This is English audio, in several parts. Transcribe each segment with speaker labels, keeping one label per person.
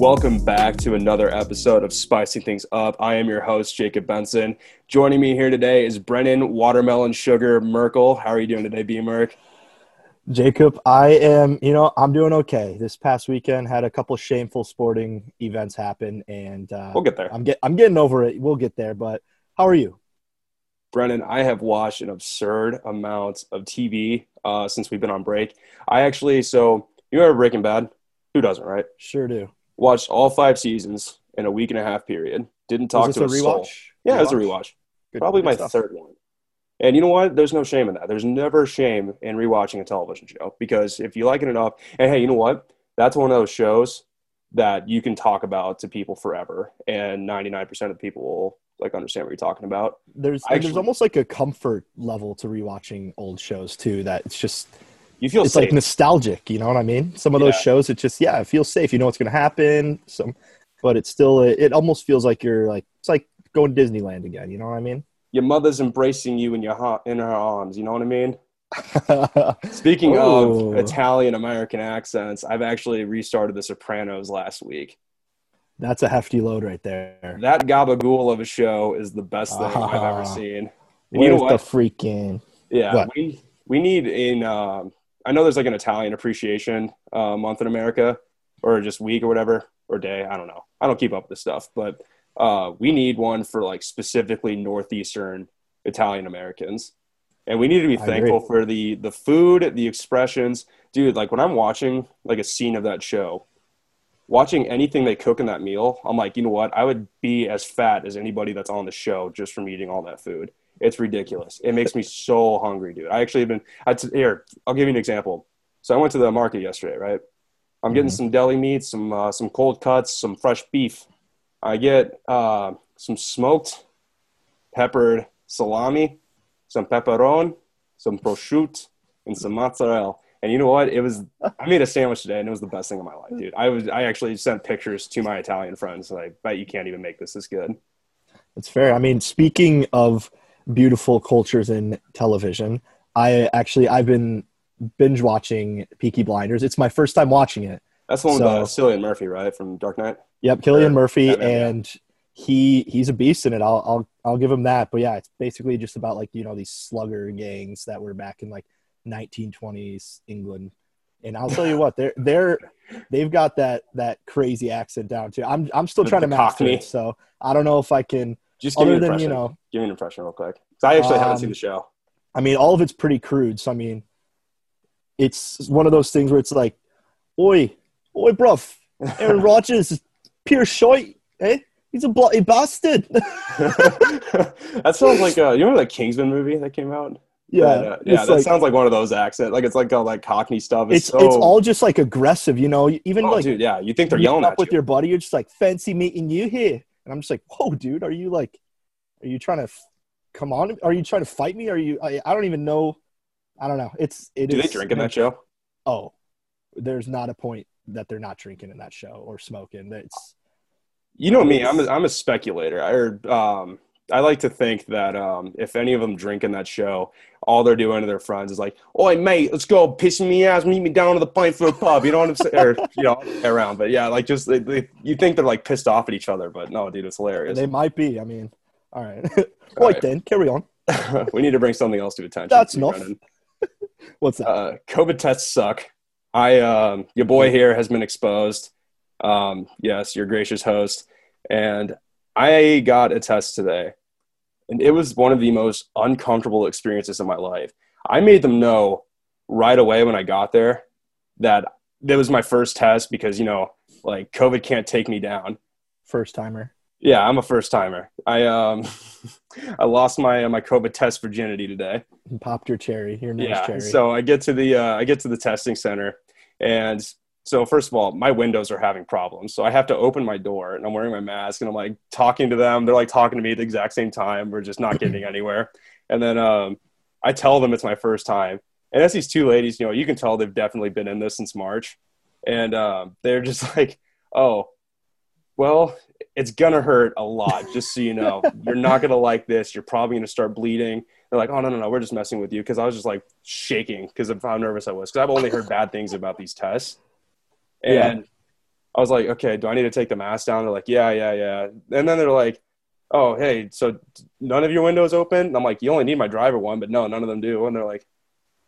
Speaker 1: Welcome back to another episode of Spicing Things Up. I am your host, Jacob Benson. Joining me here today is Brennan Watermelon Sugar Merkel. How are you doing today, B Merk?
Speaker 2: Jacob, I am, you know, I'm doing okay. This past weekend had a couple shameful sporting events happen, and uh,
Speaker 1: We'll get there.
Speaker 2: I'm get, I'm getting over it. We'll get there. But how are you?
Speaker 1: Brennan, I have watched an absurd amount of TV uh, since we've been on break. I actually, so you remember Breaking Bad? Who doesn't, right?
Speaker 2: Sure do.
Speaker 1: Watched all five seasons in a week and a half period. Didn't talk
Speaker 2: Was
Speaker 1: to
Speaker 2: this
Speaker 1: a
Speaker 2: a
Speaker 1: soul.
Speaker 2: rewatch?
Speaker 1: Yeah, it was a rewatch.
Speaker 2: Good-
Speaker 1: Probably
Speaker 2: good
Speaker 1: my
Speaker 2: stuff.
Speaker 1: third one. And you know what? There's no shame in that. There's never shame in rewatching a television show because if you like it enough, and hey, you know what? That's one of those shows that you can talk about to people forever, and 99% of the people will like understand what you're talking about.
Speaker 2: There's and there's almost like a comfort level to rewatching old shows too. That it's just
Speaker 1: You feel
Speaker 2: it's
Speaker 1: safe.
Speaker 2: like nostalgic. You know what I mean? Some of those shows, it just yeah, it feels safe. You know what's going to happen. Some, but it's still it, almost feels like you're like it's like going to Disneyland again. You know what I mean?
Speaker 1: Your mother's embracing you in your ha- in her arms. You know what I mean? Speaking
Speaker 2: Oh.
Speaker 1: of Italian American accents, I've actually restarted The Sopranos last week.
Speaker 2: That's a hefty load right there.
Speaker 1: That gabagool of a show is the best thing I've ever
Speaker 2: Ah.
Speaker 1: seen. And you know what?
Speaker 2: the freaking?
Speaker 1: Yeah,
Speaker 2: What?
Speaker 1: we we need in. Um, I know there's like an Italian appreciation uh, month in America, or just week or whatever, or day. I don't know. I don't keep up with this stuff, but uh, we need one for like specifically northeastern Italian Americans, and we need to be thankful for the the food, the expressions, dude. Like when I'm watching like a scene of that show. Watching anything they cook in that meal, I'm like, you know what? I would be as fat as anybody that's on the show just from eating all that food. It's ridiculous. It makes me so hungry, dude. I actually have been. I t- here, I'll give you an example. So I went to the market yesterday, right? I'm getting
Speaker 2: Mhm.
Speaker 1: some deli meat, some uh, some cold cuts, some fresh beef. I get uh, some smoked, peppered salami, some pepperoni, some prosciutto, and some mozzarella. And you know what? It was. I made a sandwich today, and it was the best thing of my life, dude. I was. I actually sent pictures to my Italian friends, and I bet you can't even make this this good.
Speaker 2: It's fair. I mean, speaking of beautiful cultures in television, I actually I've been binge watching Peaky Blinders. It's my first time watching it.
Speaker 1: That's the one with uh,
Speaker 2: So-
Speaker 1: Cillian Murphy, right, from Dark Knight.
Speaker 2: Yep, Cillian
Speaker 1: Sure.
Speaker 2: Murphy,
Speaker 1: Yeah, man, yeah.
Speaker 2: and he he's a beast in it. I'll I'll I'll give him that. But yeah, it's basically just about like you know these slugger gangs that were back in like 1920s England. And I'll tell you what, they're they're they've got that that crazy accent down too. I'm I'm still trying to master it, so I don't know if I can.
Speaker 1: Just give me
Speaker 2: Other
Speaker 1: an
Speaker 2: than you
Speaker 1: impression.
Speaker 2: know,
Speaker 1: give me an impression real quick. I actually haven't
Speaker 2: Um,
Speaker 1: seen the show.
Speaker 2: I mean, all of it's pretty crude. So I mean, it's one of those things where it's like, "Oi, oi, bruv, Aaron Rodgers is pure shite, eh? He's a bloody bastard."
Speaker 1: that sounds like uh, you remember that Kingsman movie that came out?
Speaker 2: yeah,
Speaker 1: That, uh, yeah. That
Speaker 2: like,
Speaker 1: sounds like one of those accents. Like it's like all like Cockney stuff. It's,
Speaker 2: it's
Speaker 1: so,
Speaker 2: it's all just like aggressive, you know. Even
Speaker 1: Oh,
Speaker 2: like
Speaker 1: dude, yeah. You think they're yelling
Speaker 2: up
Speaker 1: at
Speaker 2: with
Speaker 1: you?
Speaker 2: your buddy, you're just like, "Fancy meeting you here," and I'm just like, "Whoa, dude, are you like, are you trying to f- come on? Are you trying to fight me? Are you? I, I don't even know. I don't know. It's it
Speaker 1: Do they
Speaker 2: is-
Speaker 1: drink in that show?
Speaker 2: oh, there's not a point that they're not drinking in that show or smoking. It's
Speaker 1: You know me. I'm a, I'm a speculator. I heard, um, I like to think that um, if any of them drink in that show, all they're doing to their friends is like, "Oi, mate, let's go pissing me ass, meet me down to the pint for a pub." You know what I'm saying? Or you know, around. But yeah, like just they, they, you think they're like pissed off at each other, but no, dude, it's hilarious.
Speaker 2: they might be. I mean, all right,
Speaker 1: All
Speaker 2: right
Speaker 1: right.
Speaker 2: then, carry on.
Speaker 1: we need to bring something else to attention.
Speaker 2: That's
Speaker 1: Brennan.
Speaker 2: enough. What's that?
Speaker 1: Uh, COVID tests suck. I, um, your boy here has been exposed. Um, yes, your gracious host, and I got a test today, and it was one of the most uncomfortable experiences of my life. I made them know right away when I got there that that was my first test because you know, like COVID can't take me down.
Speaker 2: First timer.
Speaker 1: Yeah, I'm a first timer. I um, I lost my my COVID test virginity today.
Speaker 2: Popped your cherry. Your nose
Speaker 1: yeah
Speaker 2: cherry.
Speaker 1: so i get to the uh, i get to the testing center and so first of all my windows are having problems. So i have to open my door and i'm wearing my mask and i'm like talking to them. They're like talking to me at the exact same time. We're just not getting anywhere. And then um, i tell them it's my first time. And as these two ladies you know you can tell they've definitely been in this since march. And um, they're just like oh well it's gonna hurt a lot just so you know. You're not gonna like this. You're probably gonna start bleeding. They're like, oh no no no, we're just messing with you. Because I was just like shaking because of how nervous I was. Because I've only heard bad things about these tests,
Speaker 2: Yeah.
Speaker 1: and I was like, okay, do I need to take the mask down? They're like, yeah, yeah, yeah. And then they're like, oh, hey, so none of your windows open? And I'm like, you only need my driver one, but no, none of them do. And they're like,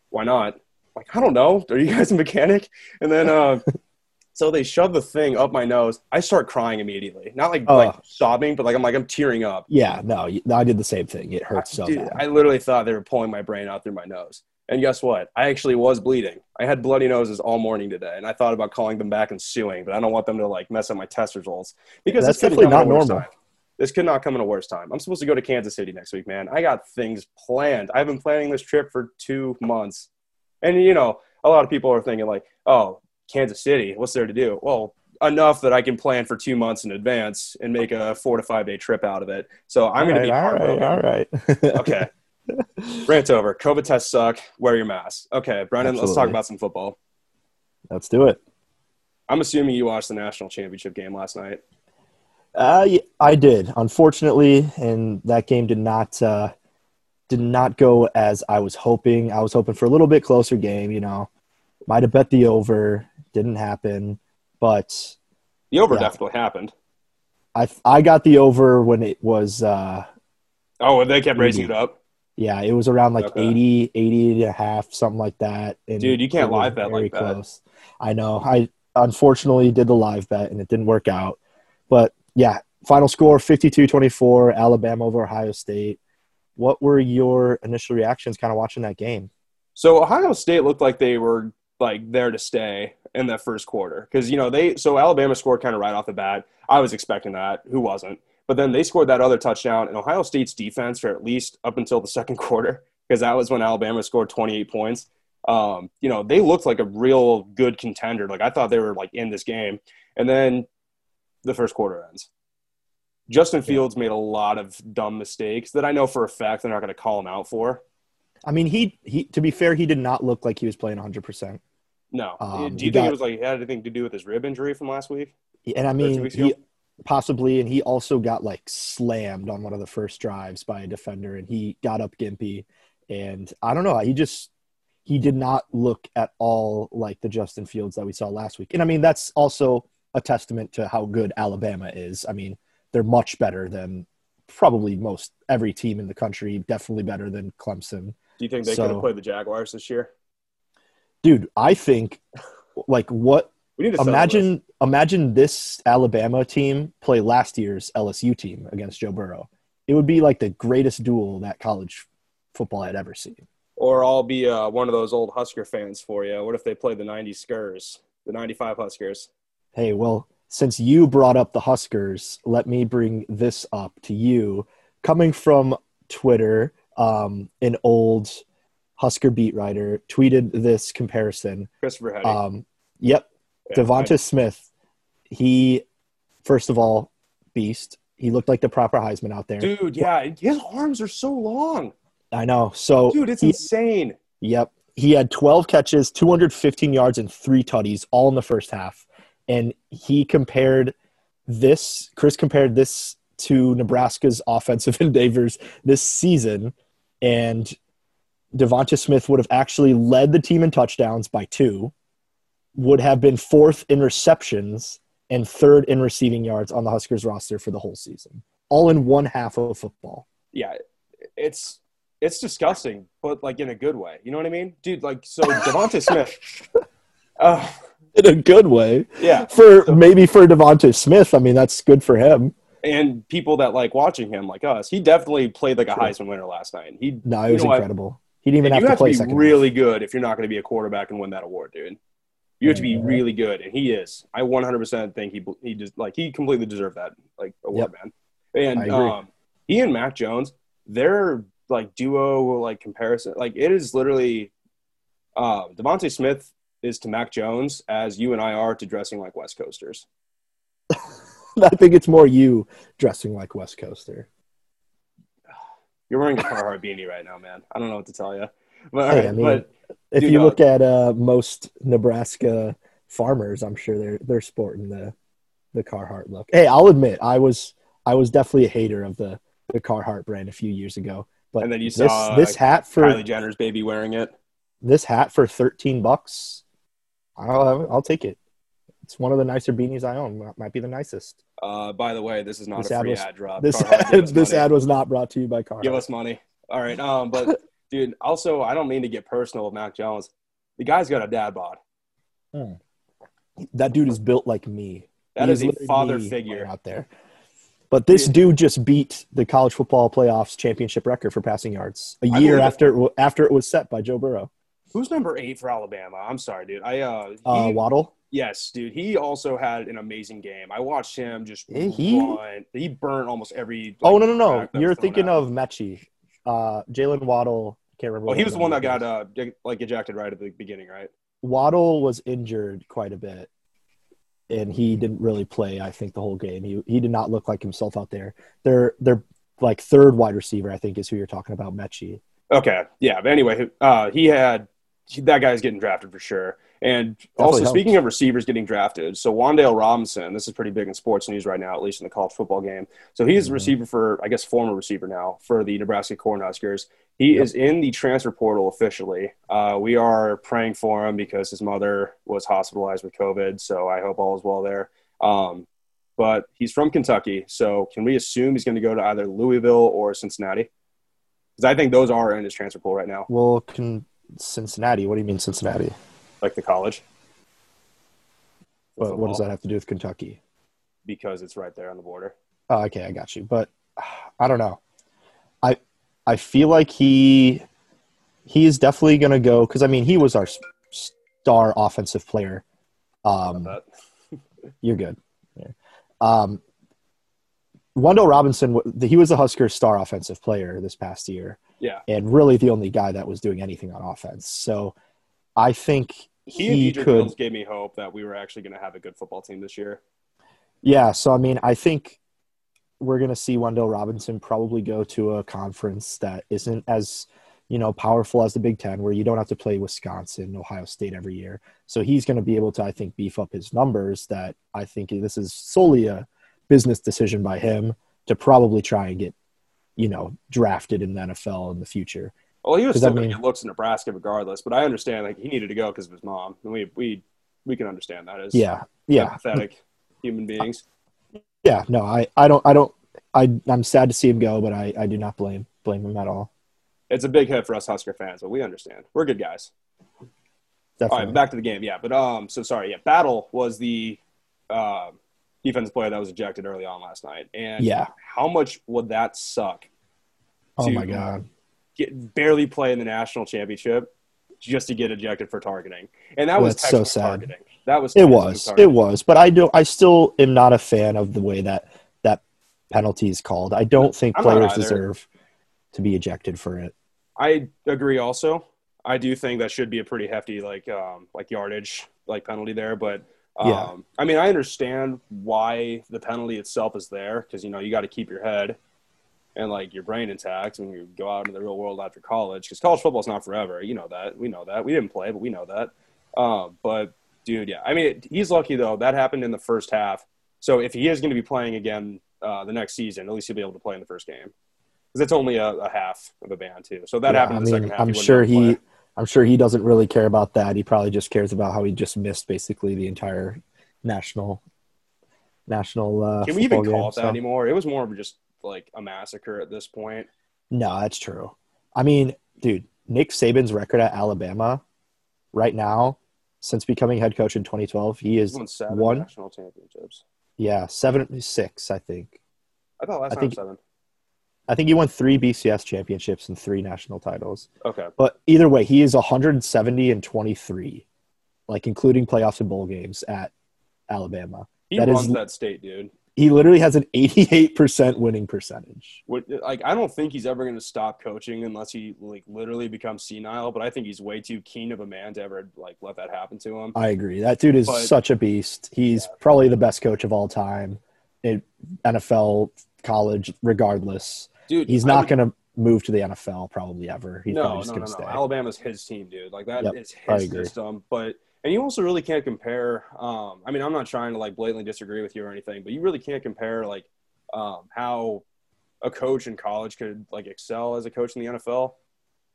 Speaker 1: why not? I'm like, I don't know. Are you guys a mechanic? And then, uh, so they shove the thing up my nose. I start crying immediately. Not like,
Speaker 2: Oh.
Speaker 1: like sobbing, but like I'm like I'm tearing up.
Speaker 2: Yeah, no, I did the same thing. It hurts so
Speaker 1: Dude,
Speaker 2: bad.
Speaker 1: I literally thought they were pulling my brain out through my nose. And guess what? I actually was bleeding. I had bloody noses all morning today, and I thought about calling them back and suing, but I don't want them to like mess up my test results because
Speaker 2: That's definitely not normal.
Speaker 1: time. This could not come in a worse time. I'm supposed to go to Kansas City next week, man. I got things planned. I've been planning this trip for two months, and you know, a lot of people are thinking like, "Oh, Kansas City, what's there to do?" Well, enough that I can plan for two months in advance and make a four to five day trip out of it. So I'm going to be
Speaker 2: all right. All right.
Speaker 1: Okay. Rant over. COVID tests suck. Wear your mask. Okay, Brennan, let's talk about some football.
Speaker 2: Let's do it.
Speaker 1: I'm assuming you watched the national championship game last night.
Speaker 2: Uh, I did, unfortunately, and that game did not uh, did not go as I was hoping. I was hoping for a little bit closer game. You know, might have bet the over, didn't happen, but
Speaker 1: The over
Speaker 2: Yeah.
Speaker 1: definitely happened.
Speaker 2: I I got the over when it was uh,
Speaker 1: Oh, and they kept raising it up.
Speaker 2: Yeah, it was around like
Speaker 1: Okay.
Speaker 2: 80, 80 and a half, something like that. And
Speaker 1: Dude, you can't live bet like that.
Speaker 2: I know. I unfortunately did the live bet and it didn't work out. But yeah, final score 52-24, Alabama over Ohio State. What were your initial reactions kind of watching that game?
Speaker 1: So Ohio State looked like they were like there to stay in that first quarter because you know they so Alabama scored kind of right off the bat. I was expecting that. Who wasn't? But then they scored that other touchdown, and Ohio State's defense for at least up until the second quarter because that was when Alabama scored 28 points. Um, you know they looked like a real good contender. Like I thought they were like in this game, and then the first quarter ends. Justin Fields made a lot of dumb mistakes that I know for a fact they're not going to call him out for.
Speaker 2: I mean, he he to be fair, he did not look like he was playing 100%.
Speaker 1: No.
Speaker 2: Um,
Speaker 1: Do you think
Speaker 2: got-
Speaker 1: it was like it had anything to do with his rib injury from last week?
Speaker 2: And I mean, he? Possibly and he also got like slammed on one of the first drives by a defender and he got up gimpy and I don't know, he just he did not look at all like the Justin Fields that we saw last week. And I mean, that's also a testament to how good Alabama is. I mean, they're much better than probably most every team in the country, definitely better than Clemson.
Speaker 1: Do you think they
Speaker 2: So-
Speaker 1: could have played the Jaguars this year?
Speaker 2: Dude, I think like what
Speaker 1: We need to
Speaker 2: imagine imagine this Alabama team play last year's LSU team against Joe Burrow. It would be like the greatest duel that college football had ever seen.
Speaker 1: or I'll be uh, one of those old Husker fans for you. What if they play the '90s Skurs, the '95 Huskers?
Speaker 2: Hey, well, since you brought up the Huskers, let me bring this up to you. Coming from Twitter, um, an old Husker beat writer tweeted this comparison.
Speaker 1: Christopher Heady.
Speaker 2: Um, yep,
Speaker 1: Yeah,
Speaker 2: Devonta Smith. He, first of all, beast. He looked like the proper Heisman out there.
Speaker 1: Dude, yeah, his arms are so long,
Speaker 2: I know. So,
Speaker 1: dude. It's
Speaker 2: he-
Speaker 1: insane.
Speaker 2: Yep. He had 12 catches, 215 yards, and three tutties all in the first half. And he compared this, Chris compared this to Nebraska's offensive endeavors this season. And Devonta Smith would have actually led the team in touchdowns by two, would have been fourth in receptions, and third in receiving yards on the Huskers roster for the whole season, all in one half of football.
Speaker 1: Yeah, it's it's disgusting, but like in a good way. You know what I mean, dude? Like so, Devonta Smith. Uh,
Speaker 2: In a good way.
Speaker 1: yeah,
Speaker 2: For maybe for Devonta Smith, I mean, that's good for him.
Speaker 1: and people that like watching him, like us, he definitely played like a
Speaker 2: Sure.
Speaker 1: Heisman winner last night. He
Speaker 2: No, it
Speaker 1: You
Speaker 2: was
Speaker 1: know what?
Speaker 2: incredible. He didn't even have
Speaker 1: you
Speaker 2: to
Speaker 1: have
Speaker 2: play
Speaker 1: to be really good if you're not going to be a quarterback and win that award, dude. You have to be really good, and he is. I 100% think he he just like he completely deserved that like award, man. And um, he and Mac Jones, their like duo like comparison, like it is literally. Uh, Devonta Smith is to Mac Jones as you and I are to dressing like West Coasters.
Speaker 2: I think it's more you dressing like West Coaster.
Speaker 1: You're wearing a Carhartt beanie right now, man. I don't know what to tell you, but,
Speaker 2: Hey, I mean,
Speaker 1: but
Speaker 2: If
Speaker 1: Dude,
Speaker 2: you
Speaker 1: uh,
Speaker 2: look at uh, most Nebraska farmers, I'm sure they're they're sporting the the Carhartt look. Hey, I'll admit I was I was definitely a hater of the the Carhartt brand a few years ago. But
Speaker 1: And then you
Speaker 2: this
Speaker 1: saw,
Speaker 2: this hat for
Speaker 1: Kylie Jenner's baby wearing it.
Speaker 2: this hat for 13 bucks, I'll I'll take it. It's one of the nicer beanies I own. Might be the nicest.
Speaker 1: Uh, by the way, this is not
Speaker 2: This
Speaker 1: a
Speaker 2: ad
Speaker 1: free
Speaker 2: was-
Speaker 1: ad drop.
Speaker 2: This
Speaker 1: Carhartt,
Speaker 2: ad, this
Speaker 1: money.
Speaker 2: ad was not brought to you by Carhartt.
Speaker 1: Give us money. All right. Um, but dude, also I don't mean to get personal with Mac Jones. The guy's got a dad bod.
Speaker 2: that dude is built like me.
Speaker 1: That
Speaker 2: He
Speaker 1: is a father
Speaker 2: me
Speaker 1: figure.
Speaker 2: out there. But this dude just beat the college football playoffs championship record for passing yards a year after it, wa- after it was set by Joe Burrow.
Speaker 1: Who's number eight for Alabama? I'm sorry, dude. I uh, he,
Speaker 2: Uh, Waddle.
Speaker 1: yes, dude. He also had an amazing game. I watched him just
Speaker 2: Yeah, he-
Speaker 1: run. He burnt almost every.
Speaker 2: oh no no no!
Speaker 1: crack that was
Speaker 2: You're thinking
Speaker 1: at him.
Speaker 2: of Metchie. Uh, Jaylen Waddle. Can't remember.
Speaker 1: Oh, he was the one that got uh like ejected right at the beginning, right?
Speaker 2: Waddle was injured quite a bit, and he didn't really play. I think the whole game. He he did not look like himself out there. They're they're like third wide receiver. I think is who you're talking about, Metchie.
Speaker 1: Okay, yeah. But anyway, uh, he had that guy's getting drafted for sure. And also,
Speaker 2: helps.
Speaker 1: speaking of receivers getting drafted, so Wan'Dale Robinson, this is pretty big in sports news right now, at least in the college football game. So he's a
Speaker 2: Mhm.
Speaker 1: receiver for, I guess, former receiver now for the Nebraska Cornhuskers. He
Speaker 2: Yep.
Speaker 1: is in the transfer portal officially. Uh, we are praying for him because his mother was hospitalized with COVID. So I hope all is well there. Um, but he's from Kentucky. So can we assume he's going to go to either Louisville or Cincinnati? Because I think those are in his transfer pool right now,
Speaker 2: Well, can Cincinnati? What do you mean Cincinnati?
Speaker 1: like the college.
Speaker 2: What, what does that have to do with Kentucky?
Speaker 1: Because it's right there on the border.
Speaker 2: Oh, okay, I got you. But I don't know. I feel like he he is definitely going to go because I mean he was our star offensive player. Um, you're good. Yeah. Um, Wendell Robinson, he was the Husker star offensive player this past year,
Speaker 1: yeah,
Speaker 2: and really the only guy that was doing anything on offense. So I think
Speaker 1: he
Speaker 2: he could.
Speaker 1: Mills gave me hope that we were actually going to have a good football team this year.
Speaker 2: Yeah, so I mean, I think we're going to see Wendell Robinson probably go to a conference that isn't as you know powerful as the Big Ten, where you don't have to play Wisconsin, Ohio State every year. So he's going to be able to, I think, beef up his numbers. That I think this is solely a business decision by him to probably try and get you know drafted in the NFL in the future.
Speaker 1: Well, he was still
Speaker 2: I
Speaker 1: going to get looks in Nebraska regardless, but I understand like he needed to go because of his mom, and we we we can understand that as
Speaker 2: Yeah, yeah,
Speaker 1: pathetic human beings.
Speaker 2: Yeah. No, I, I don't, I don't, I, I'm sad to see him go, but I, I do not blame blame him at all.
Speaker 1: It's a big hit for us Husker fans, but we understand. We're good guys.
Speaker 2: Definitely.
Speaker 1: right, back to the game. Yeah, but um, so sorry. Yeah, Battle was the uh, defensive player that was ejected early on last night, and
Speaker 2: yeah.
Speaker 1: how much would that suck?
Speaker 2: Oh my god.
Speaker 1: Get barely play in the national championship just to get ejected for targeting, and that
Speaker 2: Well,
Speaker 1: was
Speaker 2: so sad.
Speaker 1: targeting. That was
Speaker 2: It was. It was. But I do I still am not a fan of the way that that penalty is called. I don't think
Speaker 1: I'm
Speaker 2: players deserve to be ejected for it.
Speaker 1: I agree. Also, I do think that should be a pretty hefty like um, like yardage like penalty there. But um,
Speaker 2: Yeah.
Speaker 1: I mean, I understand why the penalty itself is there because you know you got to keep your head and like your brain intact when you go out into the real world after college. Because college football is not forever. You know that. We know that. We didn't play, but we know that. Um, but dude, yeah. I mean, he's lucky though. That happened in the first half. So if he is going to be playing again uh, the next season, at least he'll be able to play in the first game because it's only a, a half of a band too. So that
Speaker 2: Yeah,
Speaker 1: happened
Speaker 2: I
Speaker 1: in the
Speaker 2: mean,
Speaker 1: second half.
Speaker 2: I'm
Speaker 1: wouldn't
Speaker 2: sure
Speaker 1: be able to
Speaker 2: he. I'm sure he doesn't really care about that. He probably just cares about how he just missed basically the entire national national uh
Speaker 1: Can we even call
Speaker 2: game,
Speaker 1: it that
Speaker 2: so-
Speaker 1: anymore? It was more of just like a massacre at this point.
Speaker 2: No, that's true. I mean, dude, Nick Saban's record at Alabama right now, since becoming head coach in 2012, he is
Speaker 1: won seven
Speaker 2: one.
Speaker 1: national championships.
Speaker 2: yeah seven six, I think.
Speaker 1: I thought last
Speaker 2: I
Speaker 1: time
Speaker 2: think-
Speaker 1: seven.
Speaker 2: I think he won three BCS championships and three national titles.
Speaker 1: Okay.
Speaker 2: But either way, he is 170 and 23, like including playoffs and bowl games at Alabama.
Speaker 1: He
Speaker 2: That is-
Speaker 1: runs that state, dude.
Speaker 2: He literally has an 88% winning percentage.
Speaker 1: What, like I don't think he's ever going to stop coaching unless he like literally becomes senile. But I think he's way too keen of a man to ever like let that happen to him.
Speaker 2: I agree. That dude is
Speaker 1: But-
Speaker 2: such a beast. He's probably the best coach of all time in NFL, college, regardless.
Speaker 1: Dude,
Speaker 2: He's not going to move to the NFL probably ever. He's
Speaker 1: no,
Speaker 2: probably
Speaker 1: no,
Speaker 2: just
Speaker 1: no,
Speaker 2: going
Speaker 1: no.
Speaker 2: to stay.
Speaker 1: Alabama's his team, dude. Like that
Speaker 2: Yep,
Speaker 1: is his system. But and you also really can't compare. Um, I mean, I'm not trying to like blatantly disagree with you or anything, but you really can't compare like um, how a coach in college could like excel as a coach in the NFL.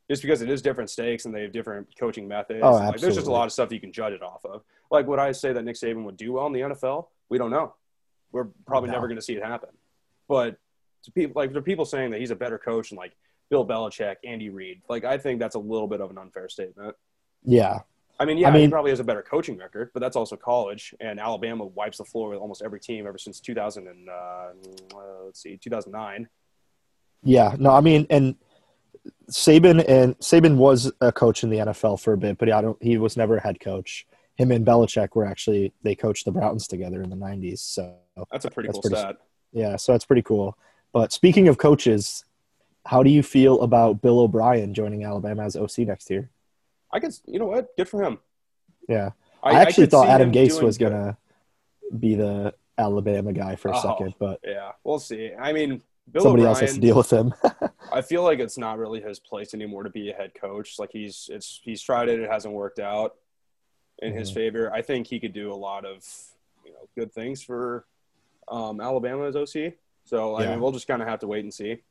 Speaker 1: Just because it is different stakes and they have different coaching methods.
Speaker 2: Oh,
Speaker 1: Like, there's just a lot of stuff you can judge it off of. like would I say that Nick Saban would do well in the NFL? We don't know. We're probably
Speaker 2: No.
Speaker 1: never going to see it happen. But to people like there are people saying that he's a better coach than like Bill Belichick, Andy Reid. Like I think that's a little bit of an unfair statement.
Speaker 2: Yeah,
Speaker 1: I mean, yeah,
Speaker 2: I mean-
Speaker 1: he probably has a better coaching record, but that's also college. And Alabama wipes the floor with almost every team ever since 2000 and uh, uh, let's see, 2009.
Speaker 2: yeah. No, I mean, and Saban and Saban was a coach in the NFL for a bit, but I don't. He was never a head coach. Him and Belichick were actually they coached the Browns together in the '90s. So
Speaker 1: That's a pretty
Speaker 2: That's
Speaker 1: cool
Speaker 2: pretty-
Speaker 1: stat.
Speaker 2: yeah, so that's pretty cool. But speaking of coaches, how do you feel about Bill O'Brien joining Alabama as OC next year?
Speaker 1: I guess you know what? Good for him.
Speaker 2: Yeah, I, actually
Speaker 1: could
Speaker 2: thought Adam Gase was
Speaker 1: good.
Speaker 2: gonna be the Alabama guy for a
Speaker 1: Oh.
Speaker 2: second, but
Speaker 1: Yeah, we'll see. I mean, Bill
Speaker 2: somebody
Speaker 1: O'Brien,
Speaker 2: else has to deal with him.
Speaker 1: I feel like it's not really his place anymore to be a head coach. Like he's it's he's tried it, it hasn't worked out in his
Speaker 2: Mhm.
Speaker 1: favor. I think he could do a lot of you know good things for um, Alabama as OC. So I
Speaker 2: Yeah.
Speaker 1: mean, we'll just kind of have to wait and see.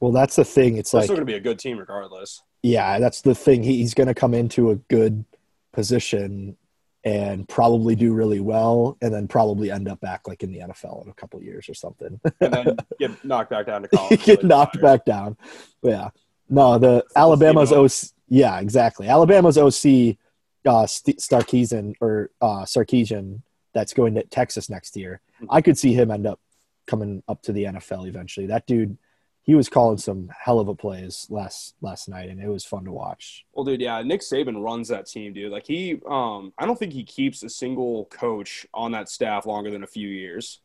Speaker 2: well, that's the thing. It's
Speaker 1: They're
Speaker 2: like
Speaker 1: still going to be a good team regardless.
Speaker 2: Yeah, that's the thing. He, he's going to come into a good position and probably do really well, and then probably end up back like in the NFL in a couple years or something.
Speaker 1: And then get knocked back down to college.
Speaker 2: Get knocked back down. Yeah. No, the Alabama's. OC. Yeah, exactly. Alabama's OC, uh, St- Sarkisian or uh, Sarkisian, that's going to Texas next year.
Speaker 1: Mhm.
Speaker 2: I could see him end up coming up to the NFL eventually. That dude, he was calling some hell of a plays last last night, and it was fun to watch.
Speaker 1: Well, dude, yeah, Nick Saban runs that team, dude. Like he, um, I don't think he keeps a single coach on that staff longer than a few years.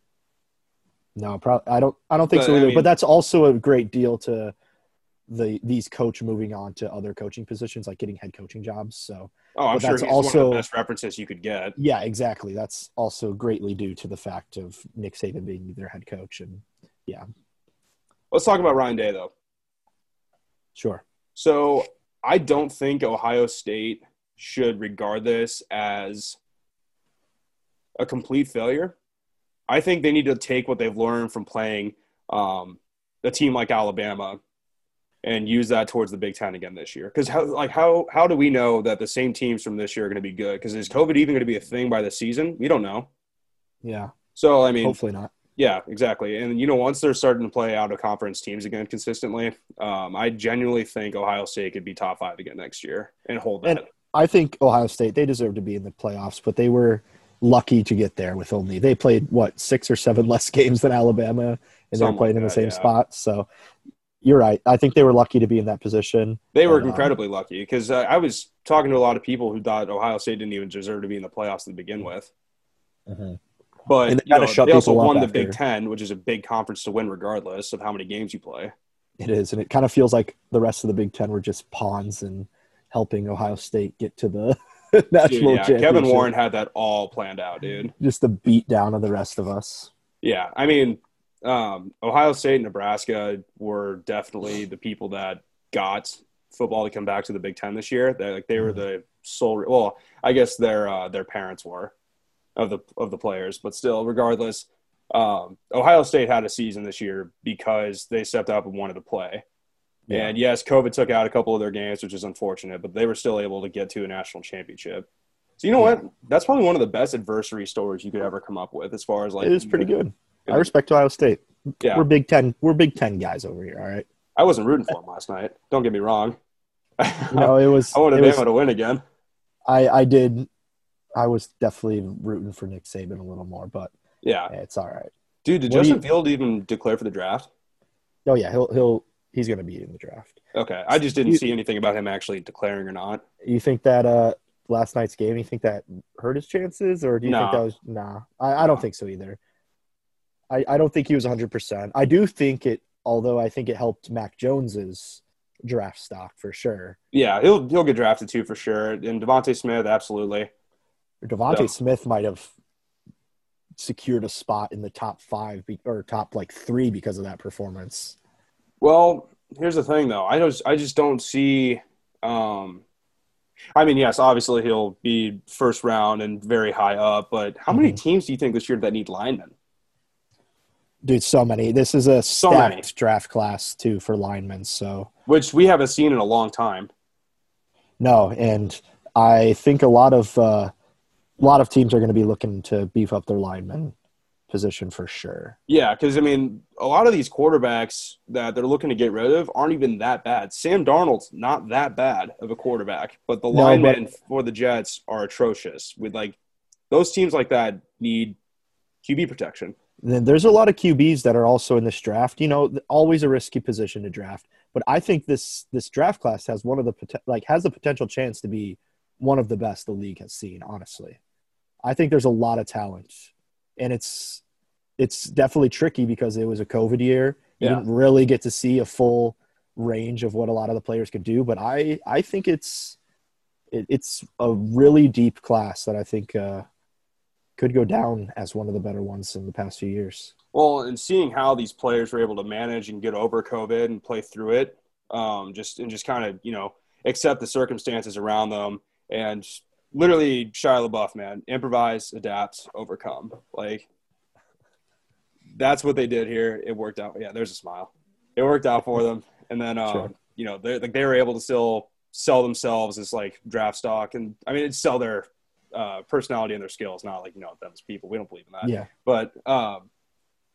Speaker 2: No, probably I don't. I don't think
Speaker 1: But,
Speaker 2: so
Speaker 1: I mean-
Speaker 2: but that's also a great deal to the these coach moving on to other coaching positions, like getting head coaching jobs. So
Speaker 1: Oh, I'm sure
Speaker 2: that's
Speaker 1: he's one of
Speaker 2: also-
Speaker 1: the best references you could get.
Speaker 2: yeah, exactly. That's also greatly due to the fact of Nick Saban being their head coach. And
Speaker 1: Let's talk about Ryan Day though.
Speaker 2: sure,
Speaker 1: So I don't think Ohio State should regard this as a complete failure. I think they need to take what they've learned from playing um, a team like Alabama and use that towards the Big Ten again this year. Because how like how how do we know that the same teams from this year are going to be good? Because is COVID even going to be a thing by the season? We don't know.
Speaker 2: yeah,
Speaker 1: So I mean,
Speaker 2: hopefully not.
Speaker 1: Yeah, exactly. And you know, once they're starting to play out of conference teams again consistently, um, I genuinely think Ohio State could be top five again next year and hold that.
Speaker 2: And- I think Ohio State they deserve to be in the playoffs, but they were lucky to get there with only they played what six or seven less games than Alabama, and they're playing
Speaker 1: like
Speaker 2: in the same
Speaker 1: yeah.
Speaker 2: spot. So you're right. I think they were lucky to be in that position.
Speaker 1: they were
Speaker 2: but, um,
Speaker 1: incredibly lucky because uh, I was talking to a lot of people who thought Ohio State didn't even deserve to be in the playoffs to begin with. But
Speaker 2: And they
Speaker 1: you know,
Speaker 2: shut
Speaker 1: they also won the. Big Ten, which is a big conference to win regardless of how many games you play.
Speaker 2: It is, and it kind of feels like the rest of the Big Ten were just pawns and helping Ohio State get to the
Speaker 1: Dude,
Speaker 2: national
Speaker 1: yeah,
Speaker 2: championship.
Speaker 1: Kevin Warren had that all planned out, dude.
Speaker 2: just the beat down of the rest of us.
Speaker 1: Yeah, I mean, um, Ohio State and Nebraska were definitely the people that got football to come back to the Big Ten this year. They like they were the sole. Well, I guess their uh, their parents were of the of the players, but still, regardless, um, Ohio State had a season this year because they stepped up and wanted to play.
Speaker 2: Yeah.
Speaker 1: And yes, COVID took out a couple of their games, which is unfortunate, but they were still able to get to a national championship. So you know
Speaker 2: Yeah.
Speaker 1: what? That's probably one of the best adversary stories you could ever come up with, as far as like
Speaker 2: it is pretty good. I respect Ohio State.
Speaker 1: Yeah,
Speaker 2: We're Big Ten. We're Big Ten guys over here. All right.
Speaker 1: I wasn't rooting for them last night. Don't get me wrong.
Speaker 2: No, it was.
Speaker 1: I wanted Bama to win again.
Speaker 2: I I did. I was definitely rooting for Nick Saban a little more, but
Speaker 1: Yeah,
Speaker 2: it's all right.
Speaker 1: dude. Did
Speaker 2: What
Speaker 1: Justin
Speaker 2: you-
Speaker 1: Field even declare for the draft?
Speaker 2: Oh yeah, he'll he'll he's gonna be in the draft.
Speaker 1: Okay, I just didn't
Speaker 2: You-
Speaker 1: see anything about him actually declaring or not.
Speaker 2: You think that uh last night's game? You think that hurt his chances, or do you think that was nah? I, I don't think so either. I I don't think he was 100. percent I do think it, although I think it helped Mac Jones's draft stock for sure.
Speaker 1: Yeah, he'll he'll get drafted too for sure. And Devonta Smith, absolutely.
Speaker 2: Devonta
Speaker 1: Yeah.
Speaker 2: Smith might have secured a spot in the top five be, or top like three because of that performance.
Speaker 1: Well, here's the thing though. I just I just don't see. Um, I mean, yes, obviously he'll be first round and very high up, but how many
Speaker 2: Mhm.
Speaker 1: teams do you think this year that need linemen?
Speaker 2: Dude, so many. This is a
Speaker 1: So
Speaker 2: stacked
Speaker 1: many.
Speaker 2: draft class too for linemen. So
Speaker 1: Which we haven't seen in a long time.
Speaker 2: no, and I think a lot of uh, a lot of teams are going to be looking to beef up their linemen position for sure.
Speaker 1: Yeah, because I mean, a lot of these quarterbacks that they're looking to get rid of aren't even that bad. Sam Darnold's not that bad of a quarterback, but the
Speaker 2: No,
Speaker 1: linemen
Speaker 2: but-
Speaker 1: for the Jets are atrocious. With like those teams like that need QB protection.
Speaker 2: Then there's a lot of QBs that are also in this draft. You know, always a risky position to draft, but I think this this draft class has one of the like has the potential chance to be one of the best the league has seen. Honestly, I think there's a lot of talent, and it's it's definitely tricky because it was a COVID year. You
Speaker 1: Yeah.
Speaker 2: didn't really get to see a full range of what a lot of the players could do, but I I think it's it, it's a really deep class that I think uh, could go down as one of the better ones in the past few years.
Speaker 1: Well, and seeing how these players were able to manage and get over COVID and play through it, um, just and just kind of you know accept the circumstances around them and literally Shia LaBeouf, man, improvise, adapt, overcome. Like that's what they did here. It worked out. Yeah, there's a smile. It worked out for them, and then um,
Speaker 2: Sure.
Speaker 1: you know they like they were able to still sell themselves as like draft stock, and I mean, it's sell their uh, personality and their skills, not like you know them as people. We don't believe in that
Speaker 2: Yeah,
Speaker 1: but um,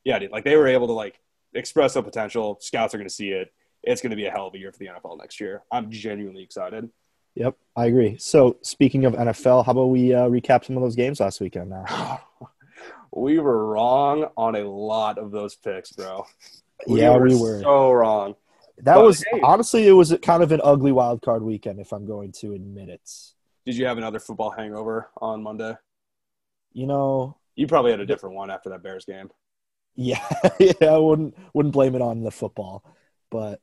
Speaker 1: yeah, dude, like they were able to like express the potential. Scouts are going to see it. It's going to be a hell of a year for the NFL next year. I'm genuinely excited.
Speaker 2: Yep, I agree. So speaking of NFL, how about we uh, recap some of those games last weekend? Now,
Speaker 1: we were wrong on a lot of those picks, bro.
Speaker 2: yeah, we were.
Speaker 1: so wrong.
Speaker 2: that
Speaker 1: but
Speaker 2: was
Speaker 1: hey.
Speaker 2: honestly, it was kind of an ugly wild card weekend, if I'm going to admit it.
Speaker 1: Did you have another football hangover on Monday?
Speaker 2: You know,
Speaker 1: You probably had a different one after that Bears game.
Speaker 2: Yeah, yeah, I wouldn't wouldn't blame it on the football, but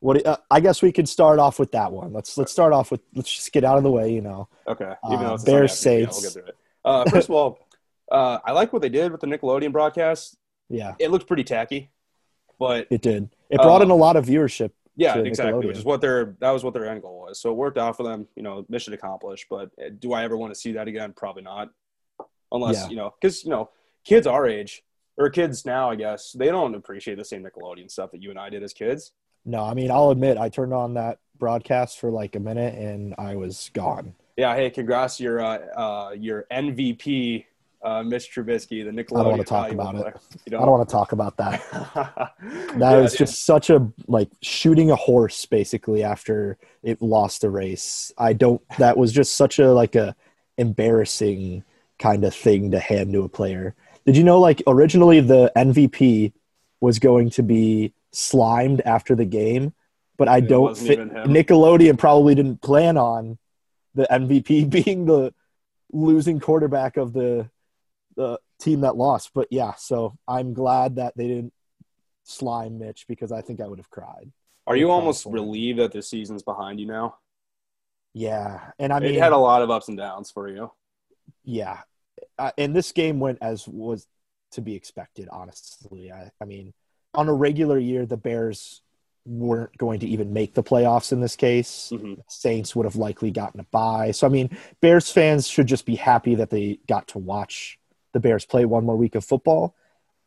Speaker 2: what uh, I guess we could start off with that one. Let's let's start off with let's just get out of the way. You know,
Speaker 1: Okay,
Speaker 2: Uh,
Speaker 1: even though it's
Speaker 2: Bears
Speaker 1: afternoon, yeah, we'll get through it. Uh, first of all, uh, I like what they did with the Nickelodeon broadcast.
Speaker 2: yeah,
Speaker 1: It looked pretty tacky, but
Speaker 2: it did. It brought
Speaker 1: Uh,
Speaker 2: in a lot of viewership.
Speaker 1: Yeah, exactly. Which is what their that was what their end goal was. So it worked out for them. You know, mission accomplished. But uh, do I ever want to see that again? Probably not. Unless
Speaker 2: Yeah.
Speaker 1: you know, because you know, kids our age or kids now, I guess they don't appreciate the same Nickelodeon stuff that you and I did as kids.
Speaker 2: No, I mean I'll admit I turned on that broadcast for like a minute and I was gone.
Speaker 1: Yeah. Hey, congrats your uh, uh, your MVP, uh, Mitch Trubisky, the Nickelodeon.
Speaker 2: I don't wanna talk
Speaker 1: valuable
Speaker 2: about it.
Speaker 1: player. You
Speaker 2: I don't want to talk about that.
Speaker 1: that
Speaker 2: That was just such a like shooting a horse basically after it lost a race. I don't that was just such a like a embarrassing kind of thing to hand to a player. Did you know like originally the MVP was going to be slimed after the game, but I
Speaker 1: It
Speaker 2: don't fit. Nickelodeon probably didn't plan on the MVP being the losing quarterback of the the team that lost. But yeah, so I'm glad that they didn't slime Mitch because I think I would have cried.
Speaker 1: Are you almost relieved that the season's behind you now?
Speaker 2: Yeah, and I mean,
Speaker 1: it had a lot of ups and downs for you.
Speaker 2: yeah, uh, and this game went as was to be expected. Honestly, I, I mean, on a regular year, the Bears weren't going to even make the playoffs in this case.
Speaker 1: Mhm.
Speaker 2: Saints would have likely gotten a bye. So I mean, Bears fans should just be happy that they got to watch the Bears play one more week of football.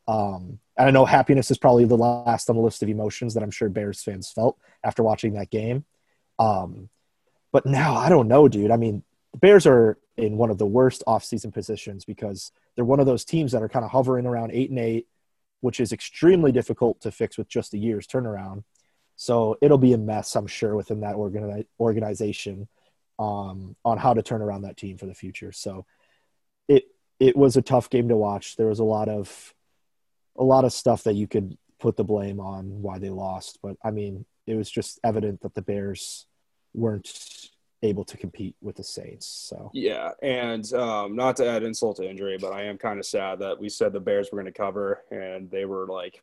Speaker 2: Um, and I know happiness is probably the last on the list of emotions that I'm sure Bears fans felt after watching that game. Um, but now I don't know, dude. I mean, the Bears are in one of the worst offseason positions because they're one of those teams that are kind of hovering around eight and eight, which is extremely difficult to fix with just a year's turnaround. So it'll be a mess, I'm sure, within that organi- organization um, on how to turn around that team for the future. So it it was a tough game to watch. There was a lot of a lot of stuff that you could put the blame on why they lost, but I mean, it was just evident that the Bears weren't able to compete with the Saints. So
Speaker 1: Yeah, and um, not to add insult to injury, but I am kind of sad that we said the Bears were going to cover, and they were like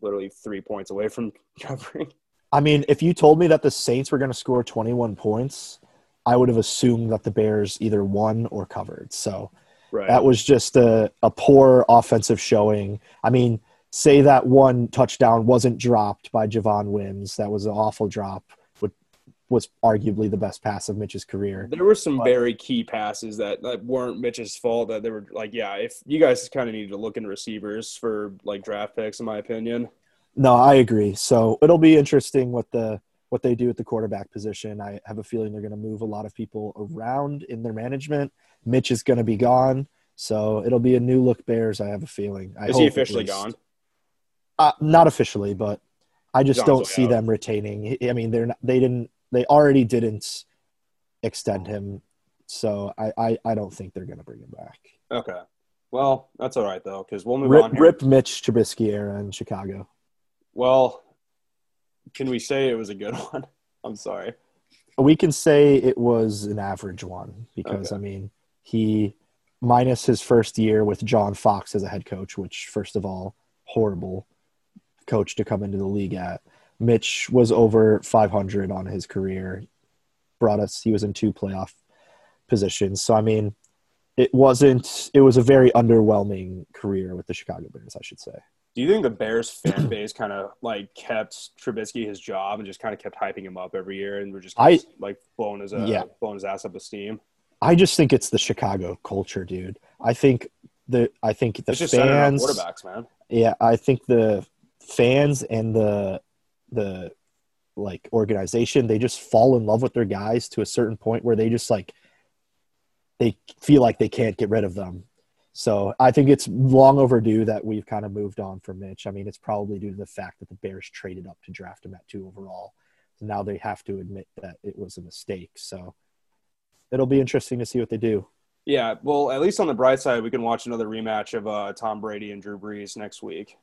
Speaker 1: literally three points away from covering.
Speaker 2: I mean, if you told me that the Saints were going to score 21 points, I would have assumed that the Bears either won or covered. So
Speaker 1: Right.
Speaker 2: that was just a, a poor offensive showing. I mean, say that one touchdown wasn't dropped by Javon Wims. That was an awful drop, was arguably the best pass of Mitch's career.
Speaker 1: there were some
Speaker 2: But-
Speaker 1: very key passes that, that weren't Mitch's fault. That they were like, yeah, if you guys kind of need to look into receivers for like draft picks, in my opinion.
Speaker 2: No, I agree. So it'll be interesting what the what they do at the quarterback position. I have a feeling they're going to move a lot of people around in their management. Mitch is going to be gone, so it'll be a new look Bears. I have a feeling. I
Speaker 1: Is he officially gone?
Speaker 2: Uh, not officially, but I just
Speaker 1: John's
Speaker 2: don't see
Speaker 1: out.
Speaker 2: them retaining. I mean, they're not, they didn't they already didn't extend him, so I I, I don't think they're going to bring him back.
Speaker 1: Okay. Well, that's all right though, because we'll move
Speaker 2: Rip,
Speaker 1: on. Here.
Speaker 2: rip Mitch Trubisky era in Chicago.
Speaker 1: Well, can we say it was a good one? I'm sorry.
Speaker 2: We can say it was an average one because
Speaker 1: Okay.
Speaker 2: I mean he minus his first year with John Fox as a head coach, which first of all horrible coach to come into the league at. Mitch was over 500 on his career. Brought us. He was in two playoff positions. So I mean, it wasn't. It was a very underwhelming career with the Chicago Bears, I should say.
Speaker 1: Do you think the Bears fan base kind of like kept Trubisky his job and just kind of kept hyping him up every year, and we're just
Speaker 2: I-
Speaker 1: like blowing his uh,
Speaker 2: Yeah.
Speaker 1: blowing his ass up with steam?
Speaker 2: I just think it's the Chicago culture, dude. I think the I think the
Speaker 1: It's just
Speaker 2: fans.
Speaker 1: quarterbacks, man.
Speaker 2: Yeah, I think the fans and the the like organization they just fall in love with their guys to a certain point where they just like they feel like they can't get rid of them. So I think it's long overdue that we've kind of moved on from Mitch. I mean, it's probably due to the fact that the Bears traded up to draft him at two overall. So now they have to admit that it was a mistake. So it'll be interesting to see what they do.
Speaker 1: Yeah, well, at least on the bright side, we can watch another rematch of uh, Tom Brady and Drew Brees next week.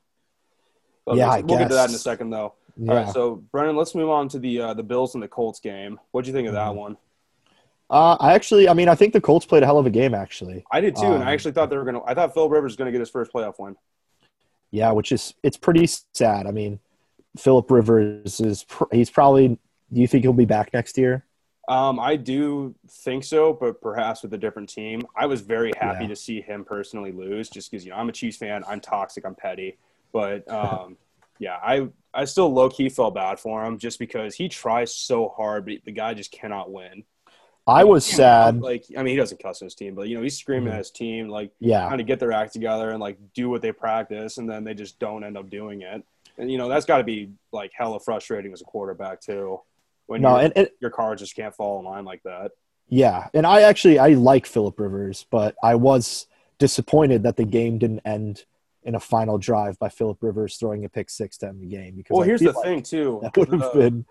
Speaker 1: But
Speaker 2: Yeah, I
Speaker 1: we'll get to that in a second, though.
Speaker 2: Yeah.
Speaker 1: All right, so Brennan, let's move on to the uh, the Bills and the Colts game. What do you think of that
Speaker 2: Mhm.
Speaker 1: one?
Speaker 2: Uh, I actually, I mean, I think the Colts played a hell of a game, actually.
Speaker 1: I did too, and
Speaker 2: Um,
Speaker 1: I actually thought they were gonna. I thought Phil Rivers was gonna get his first playoff win.
Speaker 2: Yeah, which is it's pretty sad. I mean, Philip Rivers is he's probably. Do you think he'll be back next year?
Speaker 1: Um, I do think so, but perhaps with a different team. I was very happy
Speaker 2: Yeah.
Speaker 1: to see him personally lose, just because you know I'm a Chiefs fan. I'm toxic. I'm petty, but um, yeah, I I still low key felt bad for him just because he tries so hard, but the guy just cannot win.
Speaker 2: I was sad.
Speaker 1: Like I mean, he doesn't cuss in his team, but you know he's screaming
Speaker 2: Mhm.
Speaker 1: at his team, like
Speaker 2: Yeah,
Speaker 1: trying to get their act together and like do what they practice, and then they just don't end up doing it. And you know that's got to be like hella frustrating as a quarterback too, when
Speaker 2: no,
Speaker 1: your
Speaker 2: and, and
Speaker 1: your cards just can't fall in line like that.
Speaker 2: yeah, and I actually I like Philip Rivers, but I was disappointed that the game didn't end in a final drive by Philip Rivers throwing a pick six to end the game. Because
Speaker 1: Well,
Speaker 2: I
Speaker 1: here's the
Speaker 2: like
Speaker 1: thing too.
Speaker 2: that would have been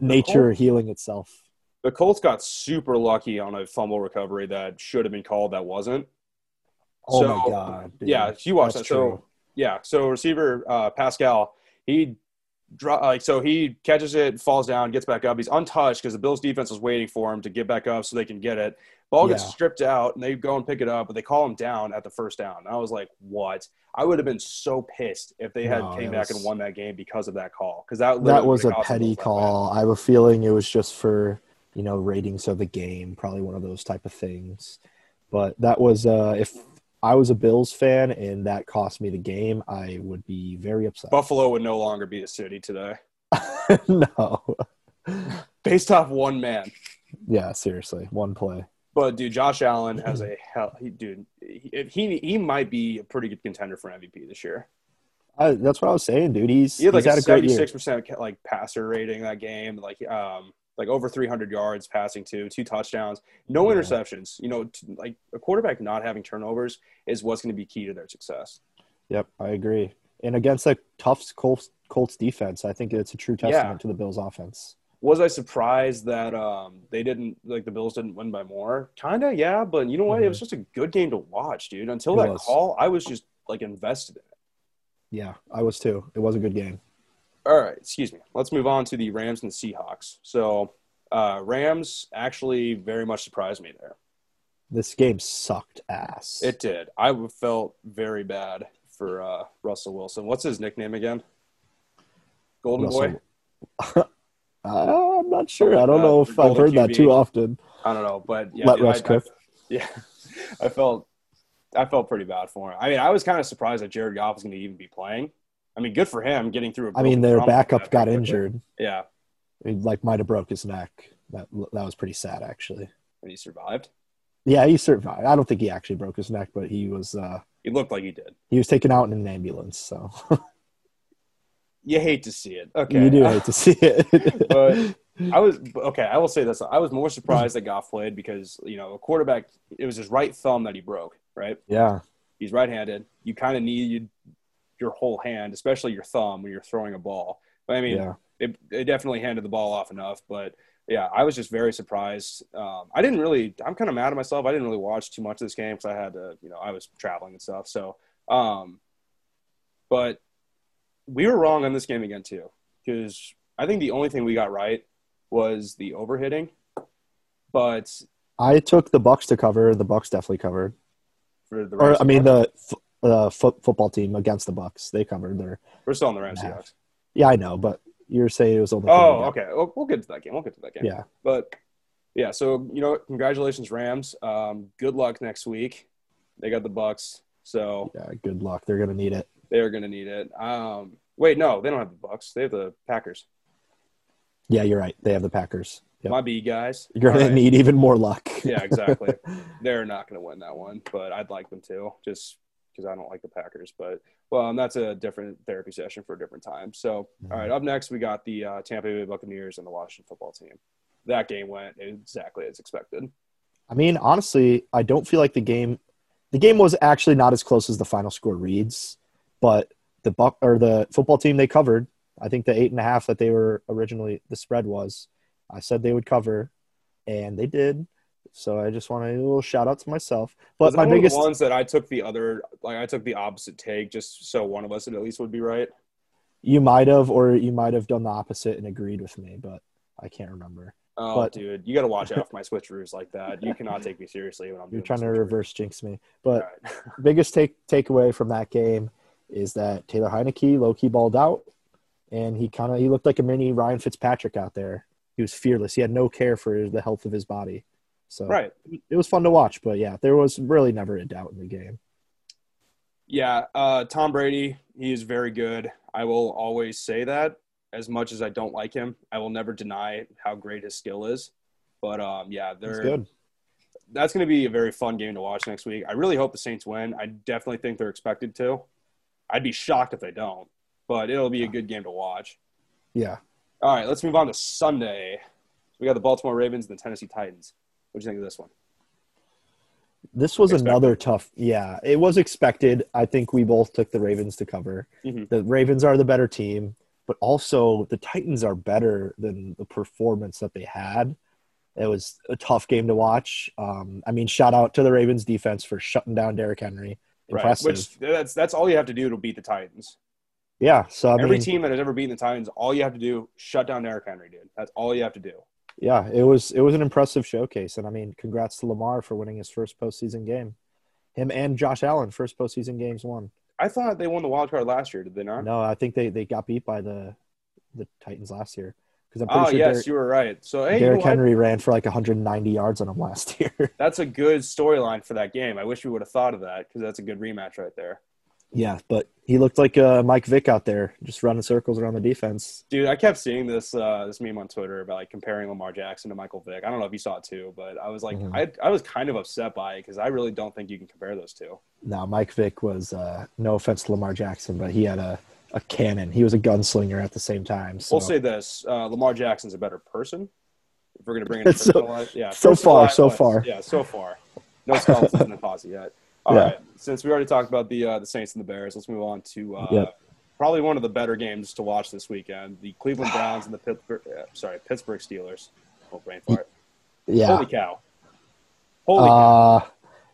Speaker 2: nature
Speaker 1: Colts-
Speaker 2: healing itself.
Speaker 1: the Colts got super lucky on a fumble recovery that should have been called that wasn't.
Speaker 2: Oh
Speaker 1: So,
Speaker 2: my god! dude.
Speaker 1: Yeah, you watched that.
Speaker 2: That's
Speaker 1: So yeah, so receiver uh, Pascal, he like so he catches it, falls down, gets back up. He's untouched because the Bills defense was waiting for him to get back up so they can get it. Ball gets
Speaker 2: Yeah.
Speaker 1: stripped out, and they go and pick it up, but they call him down at the first down. And I was like, what? I would have been so pissed if they had
Speaker 2: No,
Speaker 1: came back
Speaker 2: was-
Speaker 1: and won that game because of that call. Because that
Speaker 2: that was a
Speaker 1: would've cost the
Speaker 2: petty call. I have a feeling it was just for you know ratings of the game, probably one of those type of things. But that was uh, if I was a Bills fan and that cost me the game, I would be very upset.
Speaker 1: Buffalo would no longer be a city today,
Speaker 2: no,
Speaker 1: based off one man.
Speaker 2: yeah, seriously, one play.
Speaker 1: But dude, Josh Allen has a hell. He, dude, he, he he might be a pretty good contender for MVP this year.
Speaker 2: I, that's what I was saying, dude. He's
Speaker 1: He had like
Speaker 2: he's
Speaker 1: a
Speaker 2: had a great
Speaker 1: seventy six percent like passer rating that game, like um like over three hundred yards passing to two touchdowns, no
Speaker 2: Yeah.
Speaker 1: interceptions. You know, t- like a quarterback not having turnovers is what's going to be key to their success.
Speaker 2: Yep, I agree. And against a tough Colts, Colts defense, I think it's a true
Speaker 1: Yeah.
Speaker 2: testament to the Bills' offense.
Speaker 1: Was I surprised that um they didn't like the Bills didn't win by more? Kind of, yeah. But you know what? It was just a good game to watch, dude. Until
Speaker 2: Mm-hmm. It
Speaker 1: that
Speaker 2: was.
Speaker 1: call, I was just like invested in it.
Speaker 2: Yeah, I was too. It was a good game.
Speaker 1: All right, excuse me. Let's move on to the Rams and the Seahawks. So, uh, Rams actually very much surprised me there.
Speaker 2: This game sucked ass.
Speaker 1: It did. I felt very bad for uh, Russell Wilson. What's his nickname again? Golden Boy.
Speaker 2: Uh, I'm not sure. I don't
Speaker 1: Uh,
Speaker 2: know if I've heard that too often.
Speaker 1: I don't know, but yeah,
Speaker 2: Let Russ cook.
Speaker 1: yeah, I felt I felt pretty bad for him. I mean, I was kind of surprised that Jared Goff was going to even be playing. I mean, good for him getting through. I
Speaker 2: I mean, their backup got injured.
Speaker 1: Yeah,
Speaker 2: He like might have broke his neck. That that was pretty sad, actually.
Speaker 1: and he survived.
Speaker 2: Yeah, he survived. I don't think he actually broke his neck, but he was uh,
Speaker 1: He looked like he did.
Speaker 2: he was taken out in an ambulance. So
Speaker 1: you hate to see it. Okay,
Speaker 2: You do hate to see it.
Speaker 1: But- I was okay. I will say this: I was more surprised that Goff played because you know a quarterback. It was his right thumb that he broke. Right,
Speaker 2: yeah,
Speaker 1: he's right-handed. You kind of need your whole hand, especially your thumb, when you're throwing a ball. But I mean,
Speaker 2: yeah.
Speaker 1: it, it definitely handed the ball off enough. But yeah, I was just very surprised. Um, I didn't really. I'm kind of mad at myself. I didn't really watch too much of this game because I had to. You know, I was traveling and stuff. So, um, but we were wrong on this game again too because I think the only thing we got right was the overhitting. But
Speaker 2: I took the Bucks to cover. The Bucks definitely covered.
Speaker 1: for the
Speaker 2: Or I mean, the uh, foot football team against the Bucks, they covered their.
Speaker 1: we're still on the Rams.
Speaker 2: Yeah, I know, but you're saying it was only.
Speaker 1: Oh, okay. We'll, we'll get to that game. We'll get to that game.
Speaker 2: Yeah,
Speaker 1: But yeah, so you know, congratulations, Rams. Um, good luck next week. They got the Bucks, so
Speaker 2: yeah. Good luck. They're gonna need it.
Speaker 1: they're gonna need it. Um, wait, no, they don't have the Bucks. They have the Packers.
Speaker 2: Yeah, you're right. They have the Packers. Yep.
Speaker 1: My B guys.
Speaker 2: You're gonna
Speaker 1: right.
Speaker 2: need even more luck.
Speaker 1: Yeah, exactly. they're not gonna win that one, but I'd like them to, just because I don't like the Packers. But well, um, that's a different therapy session for a different time. So, all right, up next we got the uh, Tampa Bay Buccaneers and the Washington Football Team. That game went exactly as expected.
Speaker 2: I mean, honestly, I don't feel like the game. The game was actually not as close as the final score reads, but the buck or the football team they covered. I think the eight and a half that they were originally the spread was. I said they would cover, and they did. So I just want a little shout out to myself. But my biggest,
Speaker 1: the ones that I took the other, like I took the opposite take, just so one of us at least would be right.
Speaker 2: you might have, or you might have done the opposite and agreed with me, but I can't remember.
Speaker 1: Oh,
Speaker 2: But-
Speaker 1: dude, you got to watch out for my switcheroos like that. You cannot take me seriously when I'm.
Speaker 2: You're trying to reverse jinx me. But
Speaker 1: right.
Speaker 2: biggest take takeaway from that game is that Taylor Heinicke low key balled out, and he kind of he looked like a mini Ryan Fitzpatrick out there. He was fearless. He had no care for the health of his body. So
Speaker 1: right.
Speaker 2: it was fun to watch. But yeah, there was really never a doubt in the game.
Speaker 1: Yeah, uh, Tom Brady, he is very good. I will always say that. As much as I don't like him, I will never deny how great his skill is. But um, yeah, they're
Speaker 2: good.
Speaker 1: that's going to be a very fun game to watch next week. I really hope the Saints win. I definitely think they're expected to. I'd be shocked if they don't, but it'll be a good game to watch.
Speaker 2: Yeah.
Speaker 1: All right, let's move on to Sunday. We got the Baltimore Ravens and the Tennessee Titans. What do you think of this one?
Speaker 2: This was
Speaker 1: Expected.
Speaker 2: another tough. Yeah, it was expected. I think we both took the Ravens to cover.
Speaker 1: Mhm.
Speaker 2: The Ravens are the better team, but also the Titans are better than the performance that they had. It was a tough game to watch. Um, I mean, shout out to the Ravens defense for shutting down Derrick Henry. Impressive.
Speaker 1: Right. Which that's that's all you have to do to beat the Titans.
Speaker 2: yeah. So I
Speaker 1: Every
Speaker 2: mean,
Speaker 1: team that has ever beaten the Titans, all you have to do shut down Derrick Henry, dude. That's all you have to do.
Speaker 2: Yeah, it was it was an impressive showcase, and I mean, congrats to Lamar for winning his first postseason game. Him and Josh Allen first postseason games won.
Speaker 1: I thought they won the wild card last year, did they not?
Speaker 2: No, I think they, they got beat by the the Titans last year because I'm pretty
Speaker 1: Oh
Speaker 2: sure
Speaker 1: yes,
Speaker 2: Derrick,
Speaker 1: you were right. So hey, you know
Speaker 2: Derrick? Henry ran for like 190 yards on him last year.
Speaker 1: that's a good storyline for that game. I wish we would have thought of that because that's a good rematch right there.
Speaker 2: Yeah, but he looked like uh, Mike Vick out there, just running circles around the defense.
Speaker 1: Dude, I kept seeing this uh, this meme on Twitter about like comparing Lamar Jackson to Michael Vick. I don't know if you saw it too, but I was like,
Speaker 2: Mhm.
Speaker 1: I, I was kind of upset by it because I really don't think you can compare those two.
Speaker 2: Now, Mike Vick was uh, no offense to Lamar Jackson, but he had a, a cannon. He was a gunslinger at the same time. So
Speaker 1: We'll say this: uh, Lamar Jackson's a better person. If we're gonna bring it
Speaker 2: So-
Speaker 1: yeah,
Speaker 2: so far, so far.
Speaker 1: yeah, so far. No skeletons in the posse yet. All right,
Speaker 2: Yeah.
Speaker 1: since we already talked about the uh, the Saints and the Bears, let's move on to uh, probably one of the better games to watch this weekend: the Cleveland Browns and the Pittsburgh, uh, sorry, Pittsburgh Steelers. Oh, brain fart!
Speaker 2: yeah.
Speaker 1: Holy cow! Holy cow!
Speaker 2: Uh,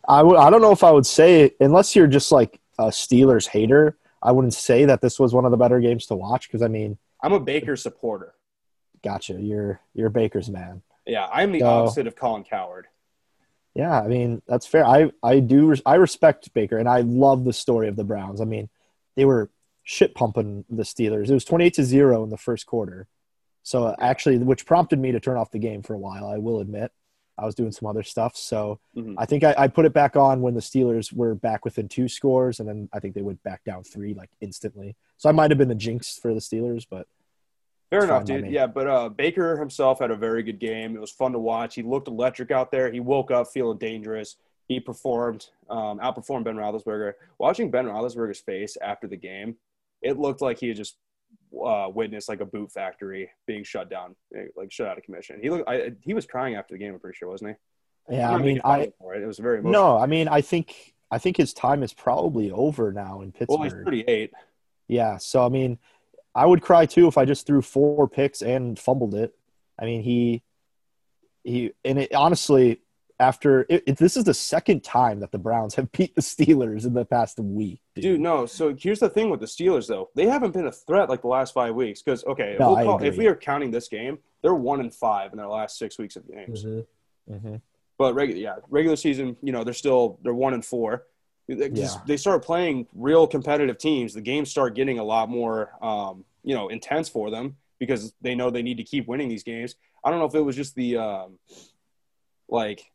Speaker 2: I would. I don't know if I would say unless you're just like a Steelers hater. I wouldn't say that this was one of the better games to watch because I mean,
Speaker 1: I'm a Baker supporter.
Speaker 2: gotcha. You're you're Baker's man.
Speaker 1: Yeah, I'm the
Speaker 2: No.
Speaker 1: opposite of Colin Cowherd.
Speaker 2: Yeah, I mean that's fair. I I do I respect Baker and I love the story of the Browns. I mean, they were shit pumping the Steelers. It was twenty eight to zero in the first quarter. So actually, which prompted me to turn off the game for a while. I will admit, I was doing some other stuff. So
Speaker 1: Mhm.
Speaker 2: I think I, I put it back on when the Steelers were back within two scores, and then I think they went back down three like instantly. So I might have been the jinx for the Steelers, but
Speaker 1: Fair
Speaker 2: It's
Speaker 1: enough, dude. Yeah, but uh, Baker himself had a very good game. It was fun to watch. He looked electric out there. He woke up feeling dangerous. He performed, um, outperformed Ben Roethlisberger. Watching Ben Roethlisberger's face after the game, it looked like he had just uh, witnessed like a boot factory being shut down, eh, like shut out of commission. He looked, I, he was crying after the game. I'm pretty sure, wasn't he?
Speaker 2: Yeah, I mean, I
Speaker 1: for it. it was very emotional.
Speaker 2: no, I mean, I think I think his time is probably over now in Pittsburgh.
Speaker 1: well, he's 38.
Speaker 2: Yeah, so I mean, I would cry too if I just threw four picks and fumbled it. I mean, he he and it honestly after it, it, this is the second time that the Browns have beat the Steelers in the past week. Dude,
Speaker 1: Dude, no. So here's the thing with the Steelers, though. They haven't been a threat like the last five weeks. Because okay,
Speaker 2: No,
Speaker 1: we'll call, if we are counting this game, they're one and five in their last six weeks of games.
Speaker 2: Mhm.
Speaker 1: But regular, yeah, regular season, you know, they're still they're one and four.
Speaker 2: Yeah.
Speaker 1: they start playing real competitive teams. The games start getting a lot more, um, you know, intense for them because they know they need to keep winning these games. I don't know if it was just the um, like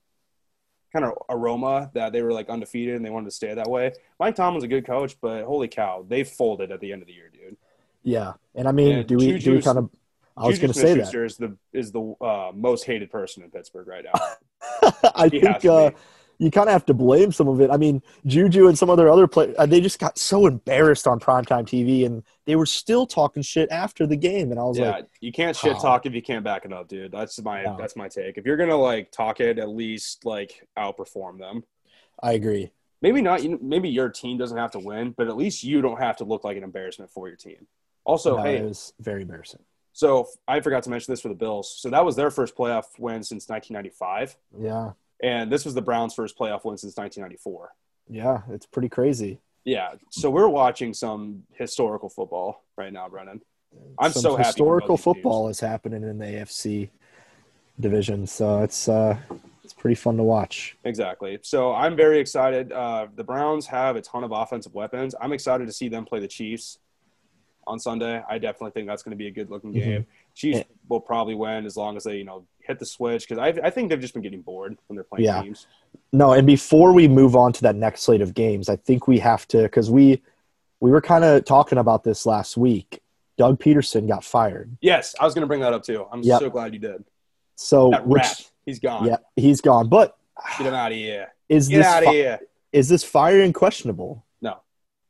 Speaker 1: kind of aroma that they were like undefeated and they wanted to stay that way. Mike Tomlin's a good coach, but holy cow, they folded at the end of the year, dude.
Speaker 2: Yeah, and I mean,
Speaker 1: And
Speaker 2: do we do we kind of? I was going to say that.
Speaker 1: Smith-Schuster is the is the uh, most hated person in Pittsburgh right now.
Speaker 2: I
Speaker 1: He
Speaker 2: think uh. You kind of have to blame some of it. I mean, Juju and some other other players, uh, they just got so embarrassed on primetime TV, and they were still talking shit after the game. And I was
Speaker 1: yeah,
Speaker 2: like,
Speaker 1: you can't shit talk if you can't back it up, dude. That's my
Speaker 2: No.
Speaker 1: that's my take. If you're gonna like talk it, at least like outperform them.
Speaker 2: I agree.
Speaker 1: Maybe not. Maybe your team doesn't have to win, but at least you don't have to look like an embarrassment for your team. Also,
Speaker 2: no,
Speaker 1: hey,
Speaker 2: it was very embarrassing.
Speaker 1: so I forgot to mention this for the Bills. So that was their first playoff win since 1995,
Speaker 2: Yeah,
Speaker 1: and this was the Browns' first playoff win since 1994.
Speaker 2: yeah, it's pretty crazy.
Speaker 1: Yeah, so we're watching some historical football right now, Brennan. I'm
Speaker 2: Some
Speaker 1: so happy
Speaker 2: Historical
Speaker 1: these teams.
Speaker 2: football is happening in the AFC division, so it's uh, it's pretty fun to watch.
Speaker 1: Exactly. So I'm very excited. Uh, the Browns have a ton of offensive weapons. I'm excited to see them play the Chiefs on Sunday. I definitely think that's going to be a good looking
Speaker 2: Mhm.
Speaker 1: game. Chiefs
Speaker 2: Yeah.
Speaker 1: will probably win as long as they, you know, hit the switch because I, I think they've just been getting bored when they're playing
Speaker 2: Yeah.
Speaker 1: teams.
Speaker 2: No, and before we move on to that next slate of games, I think we have to because we we were kind of talking about this last week. Doug Pederson got fired,
Speaker 1: Yes, I was going to bring that up too. I'm
Speaker 2: Yep.
Speaker 1: so glad you did.
Speaker 2: so
Speaker 1: That
Speaker 2: which
Speaker 1: rat, he's gone.
Speaker 2: yeah, he's gone. But
Speaker 1: Get him out of here.
Speaker 2: is
Speaker 1: Get
Speaker 2: this
Speaker 1: out of
Speaker 2: fi-
Speaker 1: here.
Speaker 2: is this firing questionable?
Speaker 1: No.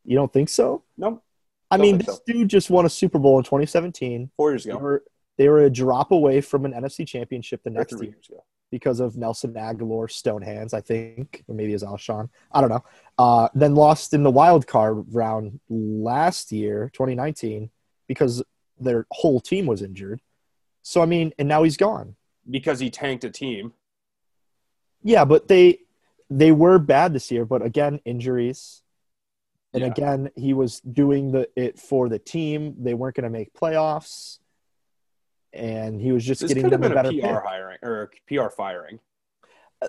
Speaker 2: You don't think so?
Speaker 1: Nope.
Speaker 2: I
Speaker 1: Don't
Speaker 2: mean, this dude just won a Super Bowl in 2017.
Speaker 1: Four years ago.
Speaker 2: were, they were a drop away from an NFC championship the next year because of Nelson Agholor Stonehands, I think, or maybe it was Alshon. I don't know. Uh, then lost in the wild card round last year, 2019, because their whole team was injured. So I mean, and now he's gone.
Speaker 1: Because he tanked a team.
Speaker 2: Yeah, but they they were bad this year, but again, injuries. And
Speaker 1: Yeah.
Speaker 2: again, he was doing the it for the team. They weren't going to make playoffs, and he was just
Speaker 1: This
Speaker 2: getting
Speaker 1: could have
Speaker 2: them a
Speaker 1: been a
Speaker 2: better
Speaker 1: PR
Speaker 2: pick.
Speaker 1: hiring or a PR firing.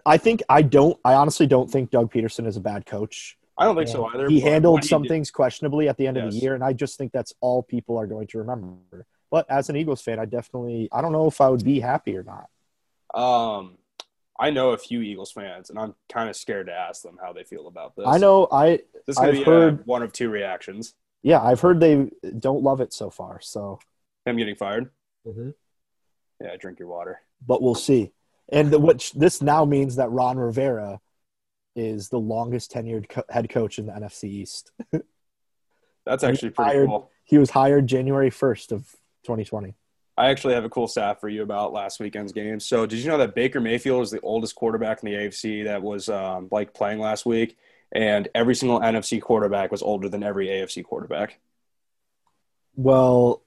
Speaker 2: I think I don't. I honestly don't think Doug Pederson is a bad coach.
Speaker 1: I don't think so either.
Speaker 2: He handled
Speaker 1: what he
Speaker 2: some things questionably at the end of the year, and I just think that's all people are going to remember. But as an Eagles fan, I definitely I don't know if I would be happy or not.
Speaker 1: Um, I know a few Eagles fans, and I'm kind of scared to ask them how they feel about this.
Speaker 2: I know I
Speaker 1: this is
Speaker 2: I've
Speaker 1: be
Speaker 2: heard-
Speaker 1: uh, one of two reactions:
Speaker 2: yeah I've heard they don't love it so far. So,
Speaker 1: him getting fired.
Speaker 2: Mm-hmm.
Speaker 1: Yeah, drink your water.
Speaker 2: but we'll see. And the, what this now means that Ron Rivera is the longest tenured co- head coach in the NFC East.
Speaker 1: That's actually pretty
Speaker 2: hired-
Speaker 1: cool.
Speaker 2: He was hired January first of 2020.
Speaker 1: I actually have a cool stat for you about last weekend's game. So, did you know that Baker Mayfield is the oldest quarterback in the AFC that was um, like playing last week, and every single NFC quarterback was older than every AFC quarterback?
Speaker 2: Well,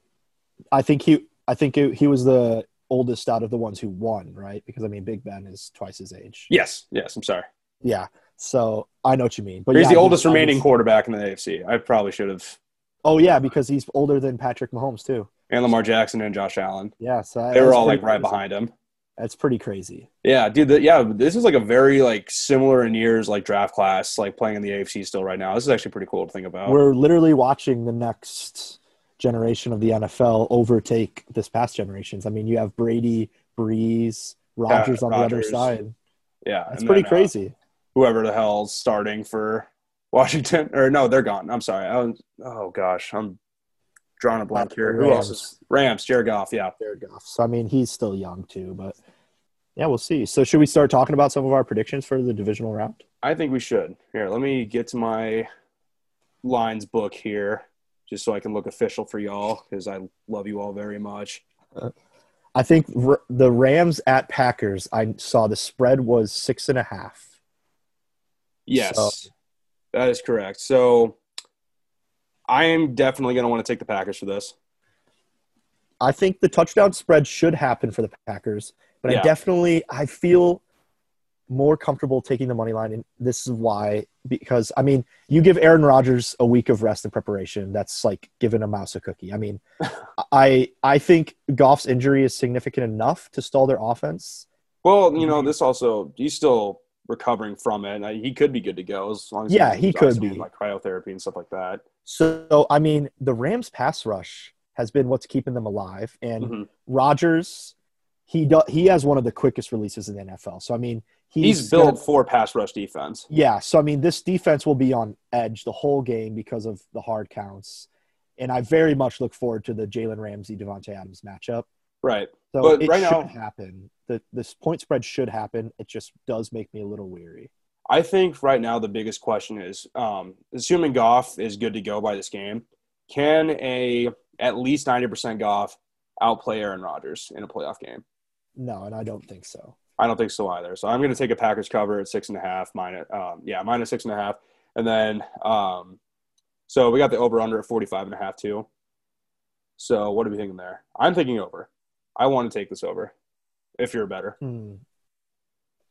Speaker 2: I think he I think he, he was the oldest out of the ones who won, right? Because I mean, Big Ben is twice his age.
Speaker 1: Yes, yes. I'm sorry.
Speaker 2: Yeah. So I know what you mean. But
Speaker 1: He's
Speaker 2: yeah,
Speaker 1: the oldest
Speaker 2: was-
Speaker 1: remaining quarterback in the AFC. I probably should have.
Speaker 2: Oh yeah, because he's older than Patrick Mahomes too.
Speaker 1: And Lamar Jackson and Josh Allen.
Speaker 2: Yeah. So
Speaker 1: They were all like right
Speaker 2: crazy.
Speaker 1: behind him.
Speaker 2: That's pretty crazy.
Speaker 1: Yeah, dude. The, yeah, this is like a very like similar in years like draft class, like playing in the AFC still right now. This is actually pretty cool to think about.
Speaker 2: We're literally watching the next generation of the NFL overtake this past generations. I mean, you have Brady, Brees, Rodgers on the other side.
Speaker 1: yeah, and
Speaker 2: pretty
Speaker 1: then, uh,
Speaker 2: crazy.
Speaker 1: whoever the hell's starting for Washington, or no, they're gone. I'm sorry. I was, oh gosh, I'm drawing a blank here. Who else is Rams? Jared Goff. Yeah.
Speaker 2: Jared Goff. So I mean, he's still young too, but yeah, we'll see. So should we start talking about some of our predictions for the divisional round?
Speaker 1: I think we should. Here, let me get to my lines book here. Just so I can look official for y'all because I love you all very much.
Speaker 2: I think r- the Rams at Packers. I saw the spread was six and a half.
Speaker 1: Yes,
Speaker 2: So-
Speaker 1: that is correct. So I am definitely going to want to take the Packers for this.
Speaker 2: I think the touchdown spread should happen for the Packers, but
Speaker 1: Yeah.
Speaker 2: I definitely I feel more comfortable taking the money line, and this is why. Because I mean, you give Aaron Rodgers a week of rest and preparation. That's like giving a mouse a cookie. I mean, I I think Goff's injury is significant enough to stall their offense.
Speaker 1: Well, you
Speaker 2: Mm-hmm.
Speaker 1: know, this also he's still recovering from it. Uh, He could be good to go as long as
Speaker 2: Yeah, he could be.
Speaker 1: like cryotherapy and stuff like that.
Speaker 2: So I mean, the Rams pass rush has been what's keeping them alive, and
Speaker 1: Mhm.
Speaker 2: Rodgers, he do, he has one of the quickest releases in the NFL. So I mean, he's,
Speaker 1: He's, built
Speaker 2: gonna-
Speaker 1: for pass rush defense.
Speaker 2: yeah. So I mean, this defense will be on edge the whole game because of the hard counts, and I very much look forward to the Jalen Ramsey Davante Adams matchup.
Speaker 1: Right.
Speaker 2: So
Speaker 1: But
Speaker 2: it
Speaker 1: right
Speaker 2: should
Speaker 1: now-
Speaker 2: happen. The this point spread should happen. It just does make me a little weary.
Speaker 1: I think right now the biggest question is, um, assuming Goff is good to go by this game, can a at least ninety percent Goff outplay Aaron Rodgers in a playoff game?
Speaker 2: No, and I don't think so.
Speaker 1: I don't think so either. So I'm going to take a Packers cover at six and a half, minus, um, yeah, minus six and a half, and then um, so we got the over under at 45 and a half too. So what are we thinking there? I'm thinking over. I want to take this over. If you're better,
Speaker 2: Hmm.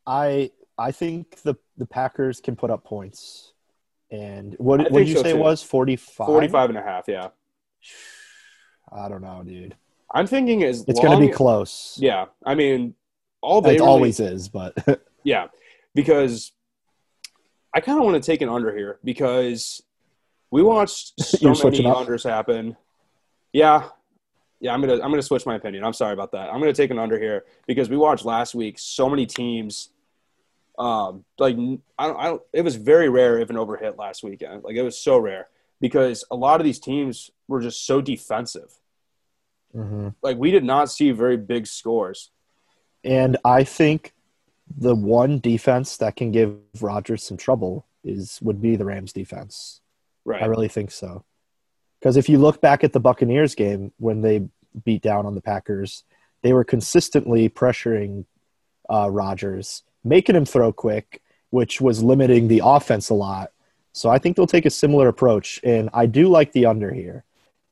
Speaker 2: I I think the the Packers can put up points. And what, what did you
Speaker 1: so,
Speaker 2: say it was? 45?
Speaker 1: 45 and a half. Yeah,
Speaker 2: I don't know, dude.
Speaker 1: I'm thinking is
Speaker 2: It's going to be close.
Speaker 1: Yeah, I mean, all they
Speaker 2: it
Speaker 1: really-
Speaker 2: always is, but
Speaker 1: Yeah, because I kind of want to take an under here because we watched so many unders happen. Yeah, yeah, I'm gonna I'm gonna switch my opinion. I'm sorry about that. I'm gonna take an under here because we watched last week so many teams. Um, like I don't, I don't. It was very rare if an over hit last weekend. Like it was so rare because a lot of these teams were just so defensive.
Speaker 2: Mhm.
Speaker 1: Like we did not see very big scores.
Speaker 2: and I think the one defense that can give Rodgers some trouble is would be the Rams defense.
Speaker 1: Right.
Speaker 2: I really think so. Because if you look back at the Buccaneers game when they beat down on the Packers, they were consistently pressuring uh, Rodgers, making him throw quick, which was limiting the offense a lot. So I think they'll take a similar approach, and I do like the under here.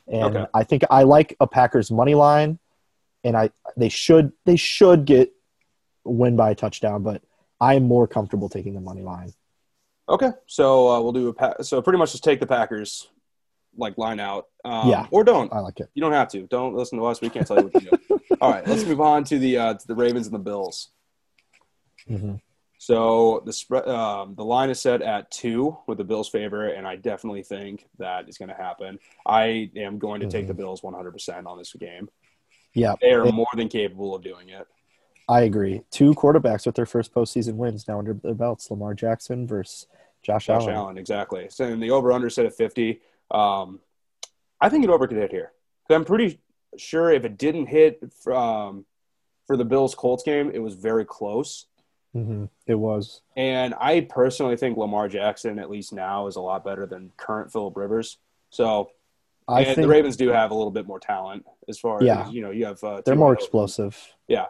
Speaker 2: And
Speaker 1: Okay.
Speaker 2: I think I like a Packers money line, and I they should they should get win by a touchdown, but I am more comfortable taking the money line.
Speaker 1: Okay, so uh, we'll do a pa- so pretty much just take the Packers like line out. Um,
Speaker 2: Yeah.
Speaker 1: or don't.
Speaker 2: I like it.
Speaker 1: You don't have to. Don't listen to us. We can't tell you what to do. All right, let's move on to the uh, to the Ravens and the Bills.
Speaker 2: Mhm.
Speaker 1: So the spread um, the line is set at two with the Bills favor, and I definitely think that is going to happen. I am going to take the Bills 100 percent on this game.
Speaker 2: Yeah,
Speaker 1: They are more than capable of doing it.
Speaker 2: I agree. Two quarterbacks with their first postseason wins now under their belts: Lamar Jackson versus Josh,
Speaker 1: Josh
Speaker 2: Allen.
Speaker 1: Allen, exactly. So in the over under set at 50. Um, I think it over could hit here. I'm pretty sure if it didn't hit um, for the Bills Colts game, it was very close.
Speaker 2: Hmm It was.
Speaker 1: And I personally think Lamar Jackson, at least now, is a lot better than current Philip Rivers. So
Speaker 2: I think
Speaker 1: the Ravens do have a little bit more talent as far
Speaker 2: Yeah.
Speaker 1: as you know. You have uh,
Speaker 2: they're more
Speaker 1: T.Y.
Speaker 2: Yeah.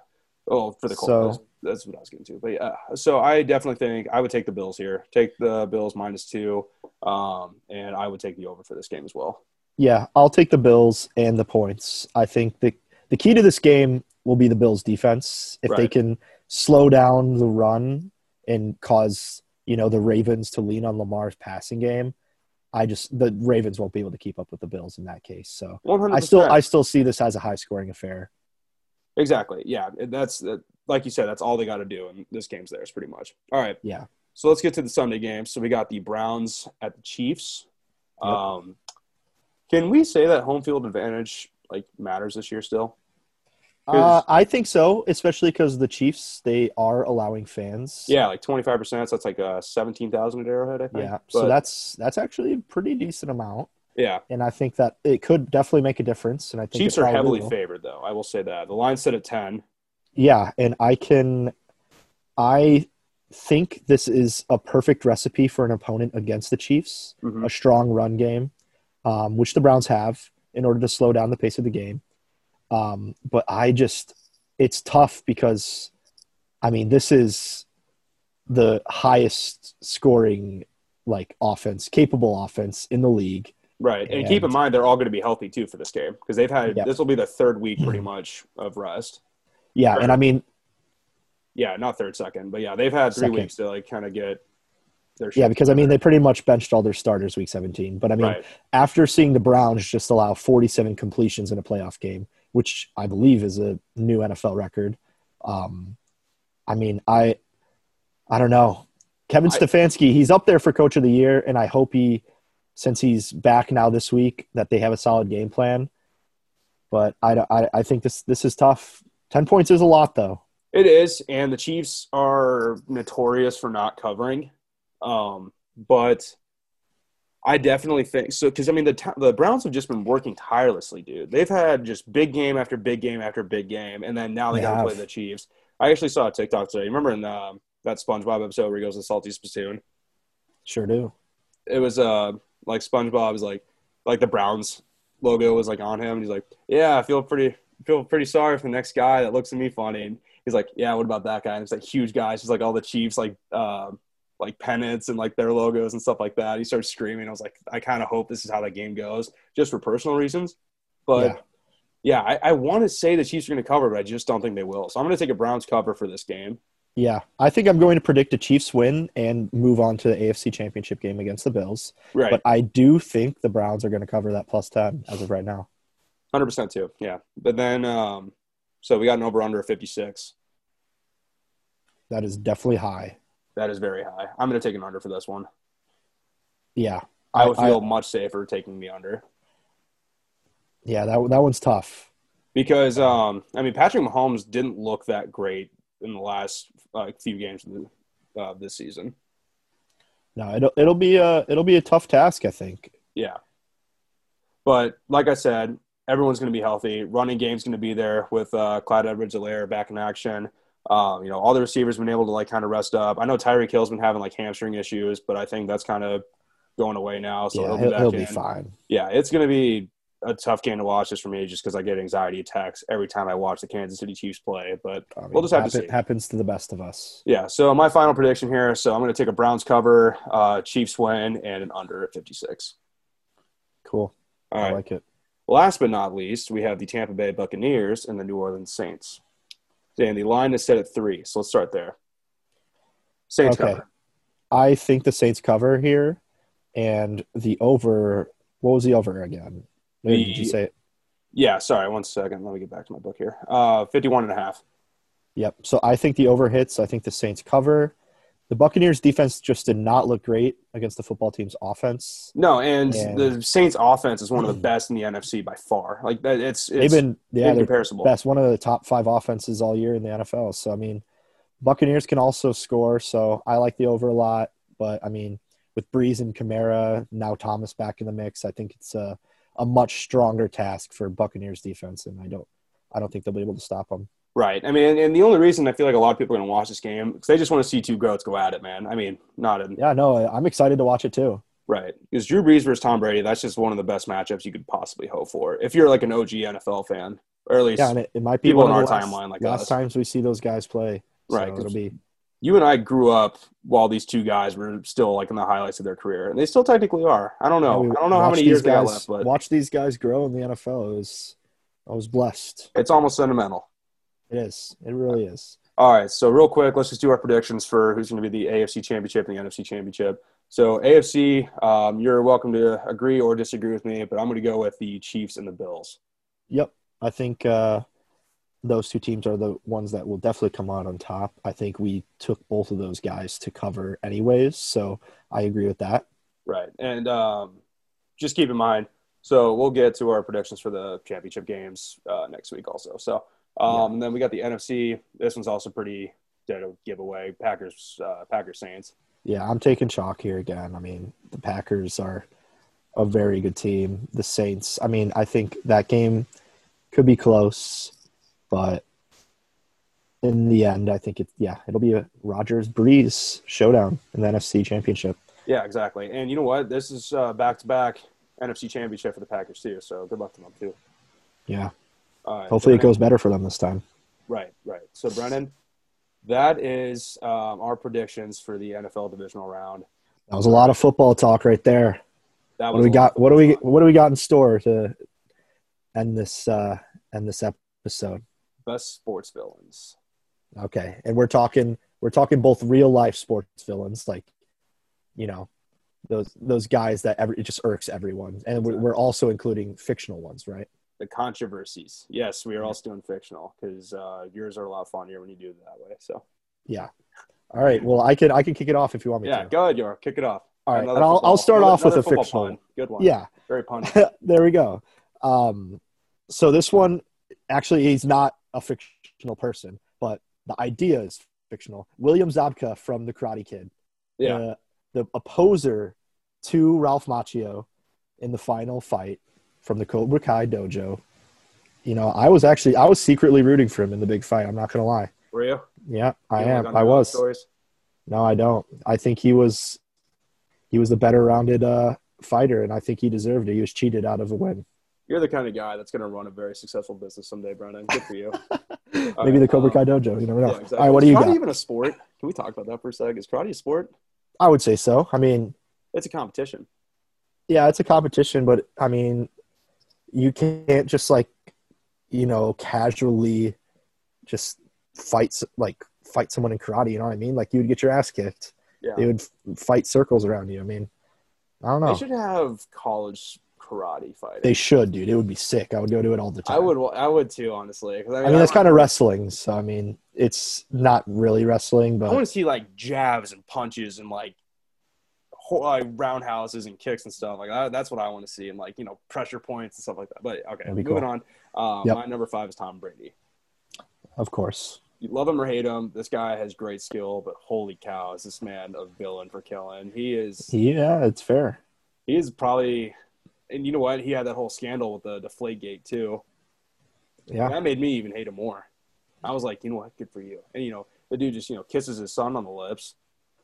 Speaker 1: Oh, for the Colts,
Speaker 2: So-
Speaker 1: that's, that's what I was getting to. But yeah, so I definitely think I would take the Bills here. Take the Bills minus two, um, and I would take the over for this game as well.
Speaker 2: Yeah, I'll take the Bills and the points. I think the the key to this game will be the Bills' defense. If they can slow down the run and cause you know the Ravens to lean on Lamar's passing game, I just the Ravens won't be able to keep up with the Bills in that case. So
Speaker 1: One hundred.
Speaker 2: I still I still see this as a high scoring affair.
Speaker 1: exactly. Yeah, that's that, like you said. That's all they got to do, and this game's theirs pretty much. All right.
Speaker 2: Yeah.
Speaker 1: So let's get to the Sunday game. So we got the Browns at the Chiefs.
Speaker 2: Yep.
Speaker 1: Um, can we say that home field advantage like matters this year still?
Speaker 2: Uh, I think so, especially because the Chiefs they are allowing fans.
Speaker 1: Yeah, like twenty five percent. So that's like uh, seventeen thousand at Arrowhead. I think.
Speaker 2: yeah. So that's that's actually a pretty decent amount,
Speaker 1: yeah.
Speaker 2: and I think that it could definitely make a difference. And I think
Speaker 1: Chiefs are heavily
Speaker 2: will.
Speaker 1: favored, though. I will say that the line set at ten.
Speaker 2: Yeah, and I can I think this is a perfect recipe for an opponent against the Chiefs.
Speaker 1: Mhm.
Speaker 2: A strong run game. um, which the Browns have in order to slow down the pace of the game. Um, but I just, it's tough because, I mean, this is the highest scoring like offense, capable offense in the league.
Speaker 1: Right, and, and keep in mind they're all going to be healthy too for this game because they've had this will be the third week pretty much of rest.
Speaker 2: Yeah, and I mean,
Speaker 1: yeah, not third, second, but yeah, they've had three second. weeks to like kind of get
Speaker 2: their. Yeah, because I mean they pretty much benched all their starters week 17, but I mean right. after seeing the Browns just allow 47 completions in a playoff game, which I believe is a new NFL record. Um, I mean, I, I don't know. Kevin Stefanski, he's up there for coach of the year, and I hope he, since he's back now this week, that they have a solid game plan. But I, I, I think this this is tough. Ten points is a lot, though.
Speaker 1: It is, and the Chiefs are notorious for not covering. Um, but I definitely think so because I mean the the Browns have just been working tirelessly, dude. They've had just big game after big game after big game, and then now they, they got to play the Chiefs. I actually saw a TikTok today. Remember in um, that SpongeBob episode where he goes to Salty Spittoon?
Speaker 2: Sure do.
Speaker 1: It was uh like SpongeBob was like like the Browns logo was like on him. And he's like, yeah, I feel pretty feel pretty sorry for the next guy that looks at me funny. And he's like, yeah, what about that guy? And it's like huge guys, just like all the Chiefs, like. Uh, like pennants and like their logos and stuff like that. He started screaming. I was like, I kind of hope this is how that game goes, just for personal reasons. But yeah, yeah I, I want to say the Chiefs are going to cover, but I just don't think they will. So I'm going to take a Browns cover for this game.
Speaker 2: Yeah, I think I'm going to predict a Chiefs win and move on to the AFC Championship game against the Bills.
Speaker 1: Right.
Speaker 2: But I do think the Browns are going to cover that plus 10 as of right now.
Speaker 1: 100% too. Yeah. But then, um, so we got an over under of 56.
Speaker 2: That is definitely high.
Speaker 1: That is very high. I'm going to take an under for this one.
Speaker 2: Yeah.
Speaker 1: I, would feel I, much safer taking the under.
Speaker 2: Yeah, that that one's tough.
Speaker 1: Because um, I mean, Patrick Mahomes didn't look that great in the last like few games of the, uh, this season.
Speaker 2: No, it'll it'll be a it'll be a tough task, I think.
Speaker 1: Yeah, but like I said, everyone's going to be healthy. Running game's going to be there with uh, Clyde Edwards-Helaire back in action. Um, you know, all the receivers been able to like kind of rest up. I know Tyreek Hill's been having like hamstring issues, but I think that's kind of going away now. So
Speaker 2: yeah,
Speaker 1: he'll
Speaker 2: be, he'll, he'll be fine.
Speaker 1: Yeah, it's going to be a tough game to watch just for me, just because I get anxiety attacks every time I watch the Kansas City Chiefs play. But I mean, we'll just have happen, to see.
Speaker 2: Happens to the best of us.
Speaker 1: Yeah. So my final prediction here. So I'm going to take a Browns cover, uh, Chiefs win, and an under at 56.
Speaker 2: Cool. All I right. like it.
Speaker 1: Last but not least, we have the Tampa Bay Buccaneers and the New Orleans Saints. And the line is set at three. So let's start there. Saints okay. cover.
Speaker 2: I think the Saints cover here, and the over. What was the over again? The, did you say it?
Speaker 1: Yeah, sorry. One second. Let me get back to my book here. Uh, 51 and a half.
Speaker 2: Yep. So I think the over hits. I think the Saints cover. The Buccaneers defense just did not look great against the football team's offense.
Speaker 1: No, and, and the Saints offense is one of the best in the NFC by far. Like it's, it's
Speaker 2: they've been yeah, incomparable. Best one of the top five offenses all year in the NFL. So I mean, Buccaneers can also score. So I like the over a lot. But I mean, with Brees and Kamara now Thomas back in the mix, I think it's a a much stronger task for Buccaneers defense, and I don't I don't think they'll be able to stop them.
Speaker 1: Right. I mean, and the only reason I feel like a lot of people are going to watch this game because they just want to see two goats go at it, man. I mean, not in.
Speaker 2: Yeah, no, I'm excited to watch it too.
Speaker 1: Right. Because Drew Brees versus Tom Brady, that's just one of the best matchups you could possibly hope for if you're like an OG NFL fan, or at least
Speaker 2: yeah, and it, it might be
Speaker 1: people
Speaker 2: in
Speaker 1: our
Speaker 2: last,
Speaker 1: timeline like
Speaker 2: last
Speaker 1: us.
Speaker 2: times we see those guys play.
Speaker 1: So right.
Speaker 2: It'll be.
Speaker 1: You and I grew up while these two guys were still like in the highlights of their career, and they still technically are. I don't know. I don't know how many years
Speaker 2: guys,
Speaker 1: they got left, but
Speaker 2: watch these guys grow in the NFL. It was, I was blessed.
Speaker 1: It's almost sentimental.
Speaker 2: It is. It really is.
Speaker 1: All right. So real quick, let's just do our predictions for who's going to be the AFC Championship and the NFC Championship. So AFC, um, you're welcome to agree or disagree with me, but I'm going to go with the Chiefs and the Bills.
Speaker 2: Yep. I think uh, those two teams are the ones that will definitely come out on top. I think we took both of those guys to cover anyways, so I agree with that.
Speaker 1: Right. And um, just keep in mind, so we'll get to our predictions for the championship games uh, next week also. So um, yeah. And then we got the NFC. This one's also pretty dead of giveaway. Packers, uh, Packers Saints.
Speaker 2: Yeah, I'm taking chalk here again. I mean, the Packers are a very good team. The Saints. I mean, I think that game could be close, but in the end, I think it. Yeah, it'll be a Rodgers Brees showdown in the NFC Championship.
Speaker 1: Yeah, exactly. And you know what? This is uh back to back NFC Championship for the Packers too. So good luck to them too.
Speaker 2: Yeah.
Speaker 1: Right,
Speaker 2: Hopefully,
Speaker 1: so
Speaker 2: it goes better for them this time.
Speaker 1: Right, right. So Brennan, that is um, our predictions for the NFL divisional round.
Speaker 2: That was a lot of football talk right there.
Speaker 1: That
Speaker 2: What do we got? What do we. What do we got in store to end this uh, end this episode?
Speaker 1: best sports villains?
Speaker 2: Okay, and we're talking we're talking both real life sports villains, like you know those those guys that every it just irks everyone, and we're, we're also including fictional ones, right?
Speaker 1: The controversies. Yes, we are also doing fictional because uh, yours are a lot funnier when you do it that way. So
Speaker 2: Yeah. All right. Well, I can I can kick it off if you want me
Speaker 1: yeah,
Speaker 2: to.
Speaker 1: go ahead, Yor. Kick it off.
Speaker 2: All right,
Speaker 1: Another
Speaker 2: and I'll
Speaker 1: football-
Speaker 2: I'll start
Speaker 1: another-
Speaker 2: off with a fictional.
Speaker 1: pun. Good one.
Speaker 2: Yeah.
Speaker 1: very punny.
Speaker 2: there we go. Um, so this one actually he's not a fictional person, but the idea is fictional. William Zabka from The Karate Kid,
Speaker 1: Yeah,
Speaker 2: the, the opposer to Ralph Macchio in the final fight from the Cobra Kai dojo. You know, I was actually I was secretly rooting for him in the big fight. I'm not gonna lie.
Speaker 1: were you?
Speaker 2: Yeah, I am. I was.
Speaker 1: Stories?
Speaker 2: No, I don't. I think he was he was the better rounded uh, fighter, and I think he deserved it. He was cheated out of a win.
Speaker 1: You're the kind of guy that's going to run a very successful business someday, Brennan. Good for you.
Speaker 2: Maybe
Speaker 1: right,
Speaker 2: the Cobra
Speaker 1: um,
Speaker 2: Kai dojo. You never know.
Speaker 1: Yeah, exactly.
Speaker 2: All right, what do you got?
Speaker 1: even a sport? Can we talk about that for a sec? Is karate a sport?
Speaker 2: I would say so. I mean,
Speaker 1: It's a competition.
Speaker 2: yeah, it's a competition, but I mean, you can't just like, you know, casually just fight like fight someone in karate. You know what I mean? Like you would get your ass kicked.
Speaker 1: Yeah.
Speaker 2: They would fight circles around you. I mean, I don't know They
Speaker 1: should have college karate fighting.
Speaker 2: They should, dude. It would be sick. I would go do it all the time.
Speaker 1: I would. I would too, honestly. 'cause
Speaker 2: I mean, that's kind of wrestling. So I mean, it's not really wrestling, but
Speaker 1: I want to see like jabs and punches and like, like roundhouses and kicks and stuff like that. That's what I want to see and like you know pressure points and stuff like that. But okay, moving
Speaker 2: cool.
Speaker 1: on. Um,
Speaker 2: Yep.
Speaker 1: My number five is Tom Brady.
Speaker 2: of course,
Speaker 1: You love him or hate him, this guy has great skill. But holy cow, is this man a villain for killing? He is.
Speaker 2: yeah, it's fair.
Speaker 1: He is probably. And you know what? He had that whole scandal with the Deflate Gate too.
Speaker 2: Yeah,
Speaker 1: That made me even hate him more. I was like, you know what? Good for you. And you know, the dude just you know kisses his son on the lips.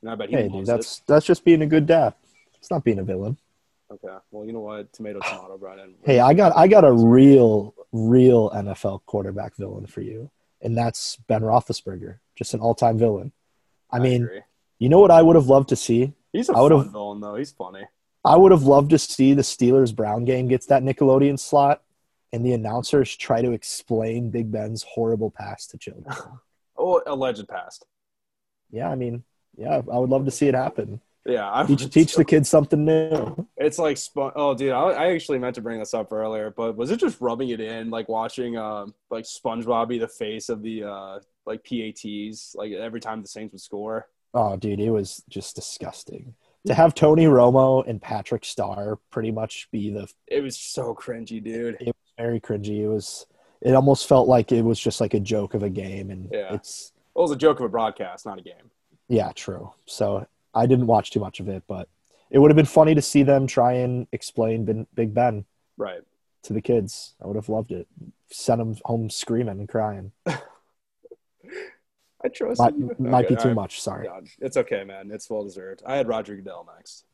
Speaker 1: And I bet he
Speaker 2: hey, dude,
Speaker 1: it.
Speaker 2: that's that's just being a good dad. It's not being a villain.
Speaker 1: Okay. Well, you know what? Tomato, tomato, Brennan.
Speaker 2: Hey, I got I got a real real NFL quarterback villain for you, and that's Ben Roethlisberger, just an all time villain. I mean,
Speaker 1: agree.
Speaker 2: you know what I would have loved to see?
Speaker 1: he's a
Speaker 2: I
Speaker 1: fun villain though. He's funny.
Speaker 2: I would have loved to see the Steelers Brown game gets that Nickelodeon slot, and the announcers try to explain Big Ben's horrible pass to children.
Speaker 1: Oh, alleged past.
Speaker 2: yeah, I mean, yeah, I would love to see it happen.
Speaker 1: Yeah, I
Speaker 2: Teach, teach the kids something new.
Speaker 1: It's like oh, dude, I, I actually meant to bring this up earlier, but was it just rubbing it in, like watching um like SpongeBob be the face of the uh like PATs, like every time the Saints would score.
Speaker 2: Oh, dude, it was just disgusting. To have Tony Romo and Patrick Star pretty much be the
Speaker 1: It was so cringy, dude.
Speaker 2: it was very cringy. It was it almost felt like it was just like a joke of a game and
Speaker 1: Yeah.
Speaker 2: it's
Speaker 1: It was a joke of a broadcast, not a game.
Speaker 2: Yeah, true. So I didn't watch too much of it, but it would have been funny to see them try and explain ben, Big Ben
Speaker 1: Right.
Speaker 2: to the kids. I would have loved it. Send them home screaming and crying.
Speaker 1: I trust
Speaker 2: Might,
Speaker 1: you.
Speaker 2: might
Speaker 1: Okay,
Speaker 2: be too
Speaker 1: right.
Speaker 2: much. Sorry.
Speaker 1: God, it's okay, man. It's well deserved. I had Roger Goodell next.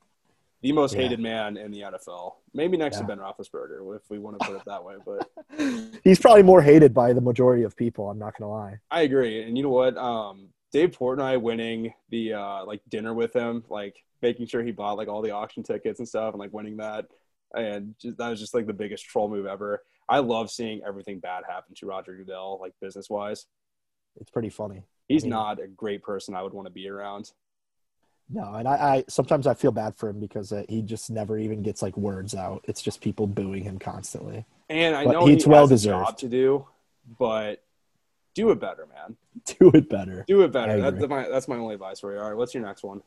Speaker 1: The most
Speaker 2: Yeah.
Speaker 1: hated man in the NFL. Maybe next
Speaker 2: Yeah.
Speaker 1: to Ben Roethlisberger, if we want to put it that way. But
Speaker 2: He's probably more hated by the majority of people. I'm not gonna lie.
Speaker 1: I agree. And you know what? Um, Dave Portnoy winning the uh, like dinner with him, like making sure he bought like all the auction tickets and stuff, and like winning that, and just, that was just like the biggest troll move ever. I love seeing everything bad happen to Roger Goodell, like business wise.
Speaker 2: It's pretty funny.
Speaker 1: He's
Speaker 2: I mean-
Speaker 1: not a great person I would want to be around.
Speaker 2: No, and I, I sometimes I feel bad for him because uh, he just never even gets like words out. It's just people booing him constantly.
Speaker 1: And I
Speaker 2: But
Speaker 1: know
Speaker 2: he's
Speaker 1: he
Speaker 2: well
Speaker 1: has a
Speaker 2: deserved.
Speaker 1: job to do, but do it better, man.
Speaker 2: Do it better.
Speaker 1: Do it better. That's my that's my only advice for you. All right, what's your next one?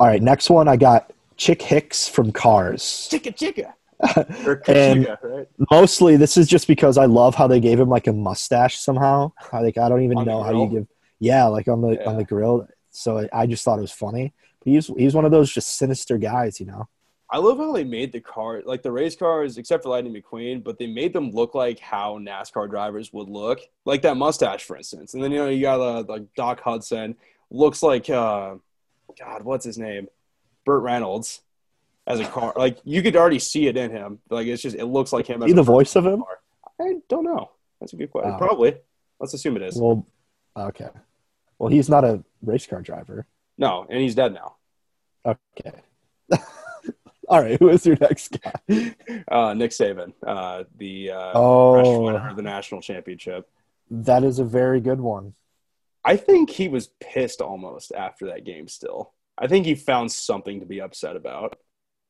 Speaker 2: All right, next one I got Chick Hicks from Cars.
Speaker 1: Chicka chicka
Speaker 2: And-
Speaker 1: right?
Speaker 2: Mostly, this is just because I love how they gave him like a mustache somehow. I, Like I don't even
Speaker 1: On
Speaker 2: know how you give. Yeah, like on the on the grill. So I just thought it was funny. But he's he's one of those just sinister guys, you know.
Speaker 1: I love how they made the car like the race cars, except for Lightning McQueen, but they made them look like how NASCAR drivers would look, like that mustache, for instance. And then you know you got uh, like Doc Hudson, looks like uh, God, what's his name, Burt Reynolds. as a car. Like you could already see it in him. Like it's just it looks like him. A
Speaker 2: the voice of him?
Speaker 1: car. I don't know. That's a good question.
Speaker 2: Oh.
Speaker 1: Probably. Let's assume it is.
Speaker 2: Well, okay. Well, he's not a race car driver.
Speaker 1: No, and he's dead now.
Speaker 2: Okay. All right. Who is your next guy?
Speaker 1: Uh, Nick Saban, uh, the uh,
Speaker 2: Oh,
Speaker 1: fresh winner of the national championship.
Speaker 2: that is a very good one.
Speaker 1: I think he was pissed almost after that game. Still, I think he found something to be upset about.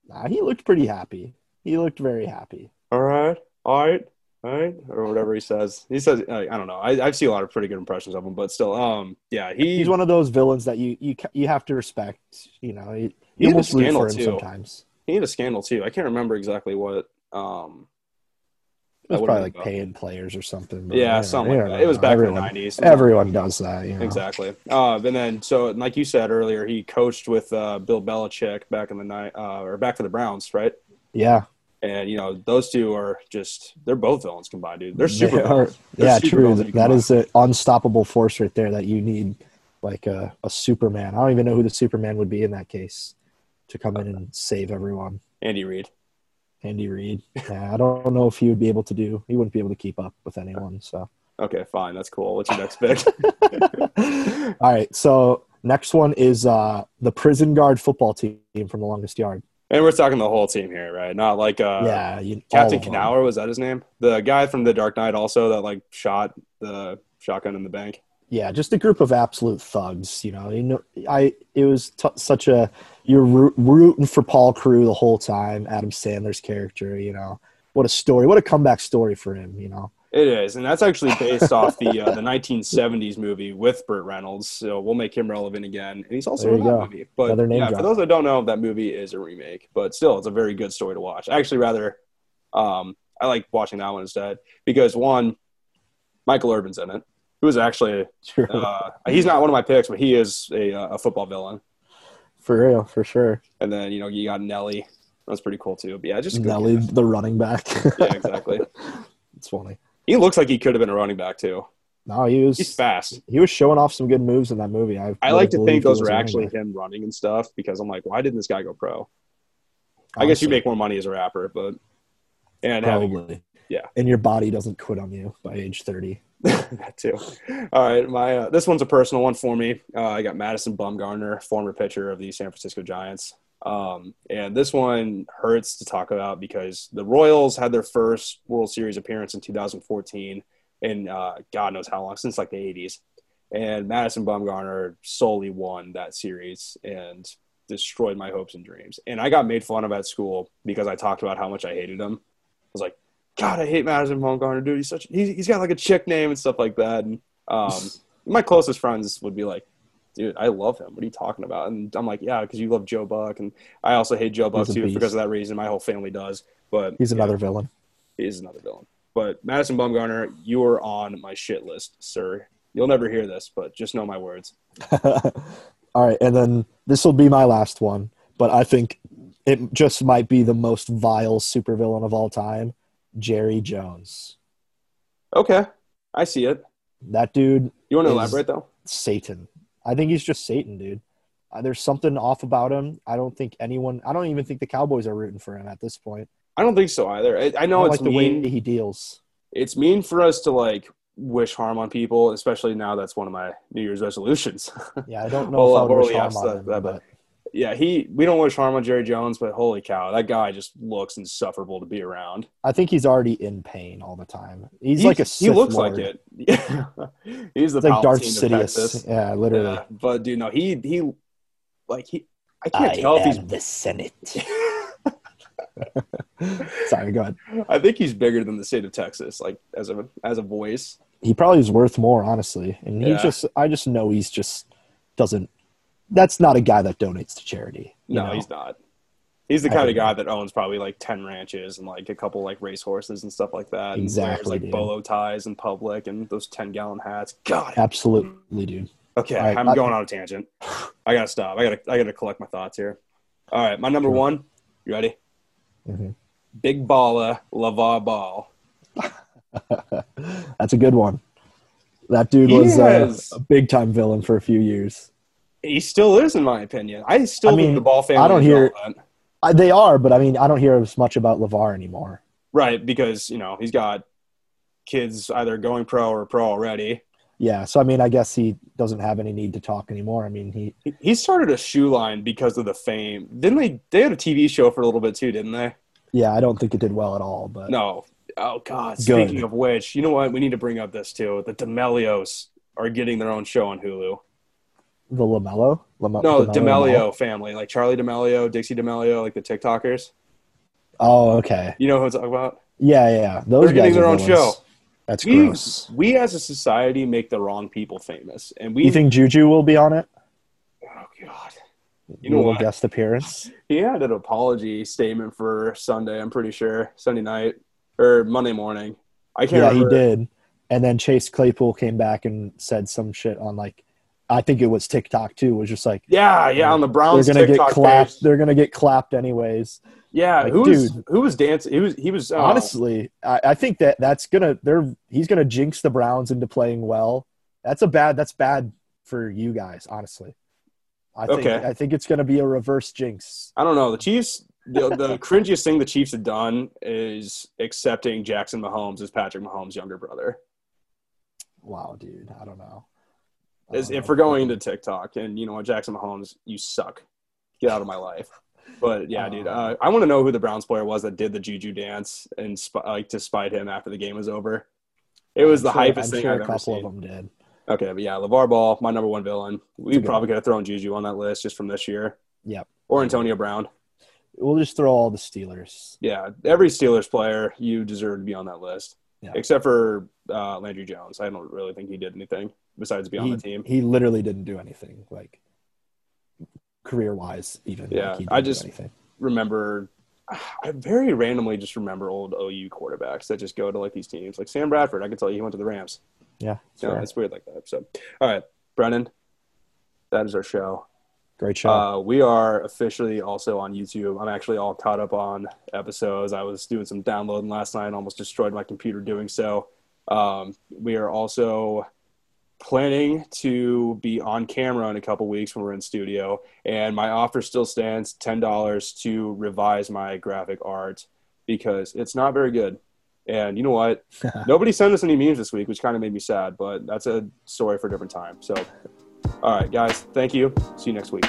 Speaker 2: Nah, he looked pretty happy. He looked very happy.
Speaker 1: All right, all right, all right, or whatever he says. He says, uh, I don't know. I, I've seen a lot of pretty good impressions of him, but still, um, yeah, he,
Speaker 2: He's one of those villains that you you you have to respect. You know, you,
Speaker 1: He
Speaker 2: you almost root for him
Speaker 1: too.
Speaker 2: sometimes.
Speaker 1: He had a scandal too. I can't remember exactly what. Um,
Speaker 2: It was probably like paying players or something.
Speaker 1: yeah,
Speaker 2: you
Speaker 1: something like that. It was back
Speaker 2: everyone,
Speaker 1: in the nineties.
Speaker 2: Everyone does that. You know?
Speaker 1: Exactly. Uh, and then, so like you said earlier, he coached with uh, Bill Belichick back in the night, uh, or back for the Browns, right?
Speaker 2: Yeah.
Speaker 1: And you know, those two are just—they're both villains combined, dude. They're super
Speaker 2: They are-
Speaker 1: They're
Speaker 2: yeah,
Speaker 1: super
Speaker 2: true. That
Speaker 1: combine.
Speaker 2: is an unstoppable force right there that you need, like a, a Superman. I don't even know who the Superman would be in that case to come in and save everyone.
Speaker 1: Andy Reid.
Speaker 2: Andy Reid. Yeah, I don't know if he would be able to do. He wouldn't be able to keep up with anyone. So,
Speaker 1: Okay, fine, that's cool. What's your next pick?
Speaker 2: all right. So next one is uh, the prison guard football team from the longest yard.
Speaker 1: and we're talking the whole team here, right? Not like uh,
Speaker 2: yeah, you,
Speaker 1: Captain. Knauer was that his name? The guy from The Dark Knight, also that like shot the shotgun in the bank.
Speaker 2: Yeah, just a group of absolute thugs. You know, you know, I it was t- such a you're root, rooting for Paul Crewe the whole time. Adam Sandler's character. You know, what a story! What a comeback story for him. You know.
Speaker 1: It is, and that's actually based off the uh, the 1970s movie with Burt Reynolds. So we'll make him relevant again, and he's also in that
Speaker 2: go.
Speaker 1: movie. But
Speaker 2: Another name
Speaker 1: yeah,
Speaker 2: drop.
Speaker 1: for those that don't know, that movie is a remake, but still, it's a very good story to watch. I actually, rather, um, I like watching that one instead because one, Michael Irvin's in it, who is actually uh, he's not one of my picks, but he is a, a football villain.
Speaker 2: for real, for sure.
Speaker 1: And then you know you got Nelly, that's pretty cool too. But yeah, just
Speaker 2: Nelly, the running back.
Speaker 1: Yeah, exactly.
Speaker 2: it's funny.
Speaker 1: He looks like he could have been a running back too.
Speaker 2: No, he was
Speaker 1: He's fast.
Speaker 2: he was showing off some good moves in that movie. I,
Speaker 1: I like to think those were actually
Speaker 2: back,
Speaker 1: him running and stuff because I'm like, why didn't this guy go pro? I guess you make more money as a rapper, but and having
Speaker 2: probably.
Speaker 1: yeah.
Speaker 2: And your body doesn't quit on you by age thirty.
Speaker 1: that too. All right, my uh, this one's a personal one for me. Uh, I got Madison Bumgarner, former pitcher of the San Francisco Giants, um, and this one hurts to talk about because the Royals had their first World Series appearance in 2014, and uh, God knows how long since like the 80s, and Madison Bumgarner solely won that series and destroyed my hopes and dreams. And I got made fun of at school because I talked about how much I hated him. I was like, God, I hate Madison Bumgarner, dude. He's such he's, he's got like a chick name and stuff like that. And um, my closest friends would be like, dude, I love him. What are you talking about? And I'm like, yeah, because you love Joe Buck, and I also hate Joe Buck too
Speaker 2: beast.
Speaker 1: because of that reason. My whole family does, but
Speaker 2: He's
Speaker 1: yeah,
Speaker 2: another villain.
Speaker 1: he is another villain. But Madison Bumgarner, you are on my shit list, sir. You'll never hear this, but just know my words.
Speaker 2: All right, and then this will be my last one, but I think it just might be the most vile supervillain of all time, Jerry Jones.
Speaker 1: Okay, I see it.
Speaker 2: That dude,
Speaker 1: You want to elaborate though?
Speaker 2: Satan. I think he's just Satan, dude. Uh, there's something off about him. I don't think anyone. I don't even think the Cowboys are rooting for him at this point.
Speaker 1: I don't think so either. I, I
Speaker 2: I
Speaker 1: know
Speaker 2: don't
Speaker 1: it's
Speaker 2: like the
Speaker 1: mean.
Speaker 2: way he deals.
Speaker 1: it's mean for us to like wish harm on people, especially now that's one of my New Year's resolutions.
Speaker 2: Yeah, I don't know
Speaker 1: Well,
Speaker 2: if I
Speaker 1: or
Speaker 2: wish harm on
Speaker 1: that-
Speaker 2: him,
Speaker 1: that,
Speaker 2: but
Speaker 1: yeah, he we don't wish harm on Jerry Jones, but holy cow, that guy just looks insufferable to be around.
Speaker 2: I think he's already in pain all the time. He's,
Speaker 1: He-
Speaker 2: like a
Speaker 1: he looks
Speaker 2: Lord.
Speaker 1: like it. Yeah. he's the
Speaker 2: like Darth
Speaker 1: Palpatine of Texas.
Speaker 2: Sidious. Yeah, literally.
Speaker 1: Yeah, but dude, no, he he like he. I can't tell if he's.
Speaker 2: the Senate. Sorry, go ahead.
Speaker 1: I think he's bigger than the state of Texas, like as a as a voice.
Speaker 2: He probably is worth more, honestly. And he
Speaker 1: Yeah.
Speaker 2: just, I just know he's just doesn't. That's not a guy that donates to charity.
Speaker 1: No,
Speaker 2: know?
Speaker 1: he's not. He's the kind of guy that owns probably like ten ranches and like a couple like racehorses and stuff like that. and
Speaker 2: Exactly,
Speaker 1: like
Speaker 2: dude.
Speaker 1: bolo ties in public and those ten gallon hats. God.
Speaker 2: Absolutely, dude.
Speaker 1: Okay,
Speaker 2: right,
Speaker 1: I'm
Speaker 2: I-
Speaker 1: going on a tangent. I gotta stop. I gotta I gotta collect my thoughts here. All right, my number one. You ready?
Speaker 2: Mhm.
Speaker 1: Big baller, LaVar Ball.
Speaker 2: That's a good one. That dude
Speaker 1: He
Speaker 2: was uh, a big time villain for a few years.
Speaker 1: He still is, in my opinion. I still
Speaker 2: I mean,
Speaker 1: the Ball family.
Speaker 2: I don't hear-. I, they are, but I mean, I don't hear as much about LaVar anymore.
Speaker 1: Right, because you know he's got kids either going pro or pro already.
Speaker 2: Yeah, so I mean, I guess he doesn't have any need to talk anymore. I mean, he
Speaker 1: He- He started a shoe line because of the fame. Didn't they? They had a TV show for a little bit too, didn't they?
Speaker 2: yeah, I don't think it did well at all. But
Speaker 1: No. Oh God.
Speaker 2: Good.
Speaker 1: Speaking of which, you know what? We need to bring up this too. The D'Amelios are getting their own show on Hulu.
Speaker 2: The Lamelo, Lame-
Speaker 1: No, D'Amelio family, like Charli D'Amelio, Dixie D'Amelio, like the TikTokers.
Speaker 2: Oh, okay.
Speaker 1: You know who I'm talking about?
Speaker 2: Yeah, yeah. Those
Speaker 1: They're getting
Speaker 2: guys
Speaker 1: their own show.
Speaker 2: That's
Speaker 1: We,
Speaker 2: gross.
Speaker 1: we as a society make the wrong people famous, and we.
Speaker 2: You think Juju will be on it?
Speaker 1: oh God. You know
Speaker 2: little
Speaker 1: what?
Speaker 2: guest appearance.
Speaker 1: He had an apology statement for Sunday. I'm pretty sure Sunday night or Monday morning. I can't
Speaker 2: Yeah, he did. And then Chase Claypool came back and said some shit on like, I think it was TikTok too. It was just like
Speaker 1: Yeah, yeah, on the Browns
Speaker 2: they're gonna
Speaker 1: TikTok
Speaker 2: get clapped.
Speaker 1: page.
Speaker 2: They're gonna get clapped anyways.
Speaker 1: Yeah,
Speaker 2: Like,
Speaker 1: who was
Speaker 2: dude.
Speaker 1: who was dancing? He was he was uh,
Speaker 2: Honestly, I, I think that that's gonna they're he's gonna jinx the Browns into playing well. That's a bad. That's bad for you guys. Honestly, I think
Speaker 1: Okay.
Speaker 2: I think it's gonna be a reverse jinx.
Speaker 1: I don't know. The Chiefs. The, the cringiest thing the Chiefs have done is accepting Jackson Mahomes as Patrick Mahomes' younger brother.
Speaker 2: Wow, dude. I don't know.
Speaker 1: As, if we're going to TikTok, and you know what, Jackson Mahomes, you suck. Get out of my life. But yeah, dude, uh, I want to know who the Browns player was that did the juju dance and sp- like to spite him after the game was over. It was
Speaker 2: I'm
Speaker 1: the
Speaker 2: sure-
Speaker 1: hypest
Speaker 2: I'm
Speaker 1: thing
Speaker 2: sure
Speaker 1: I've
Speaker 2: a
Speaker 1: ever
Speaker 2: couple
Speaker 1: seen.
Speaker 2: of them did.
Speaker 1: Okay, but yeah, LaVar Ball, my number one villain. We probably could have thrown Juju on that list just from this year.
Speaker 2: Yep.
Speaker 1: Or Antonio Brown.
Speaker 2: We'll just throw all the Steelers.
Speaker 1: Yeah, every Steelers player, you deserve to be on that list.
Speaker 2: Yeah.
Speaker 1: Except for uh, Landry Jones. I don't really think he did anything besides be on
Speaker 2: he,
Speaker 1: the team.
Speaker 2: he literally didn't do anything like career wise even.
Speaker 1: Yeah,
Speaker 2: like,
Speaker 1: I just-. Remember, I very randomly just remember old OU quarterbacks that just go to like these teams. Like Sam Bradford, I can tell you he went to the Rams.
Speaker 2: Yeah,
Speaker 1: No,
Speaker 2: fair.
Speaker 1: it's weird like that. So, all right, Brennan, that is our show.
Speaker 2: great show.
Speaker 1: Uh, we are officially also on YouTube. I'm actually all caught up on episodes. I was doing some downloading last night, almost destroyed my computer doing so. Um, we are also planning to be on camera in a couple weeks when we're in studio, and my offer still stands: ten dollars to revise my graphic art because it's not very good. And you know what? Nobody sent us any memes this week, which kind of made me sad, but that's a story for a different time. So, all right, guys, thank you. See you next week.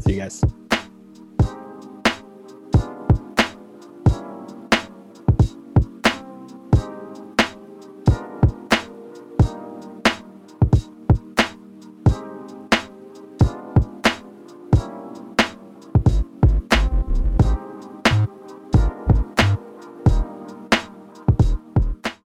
Speaker 2: See you guys.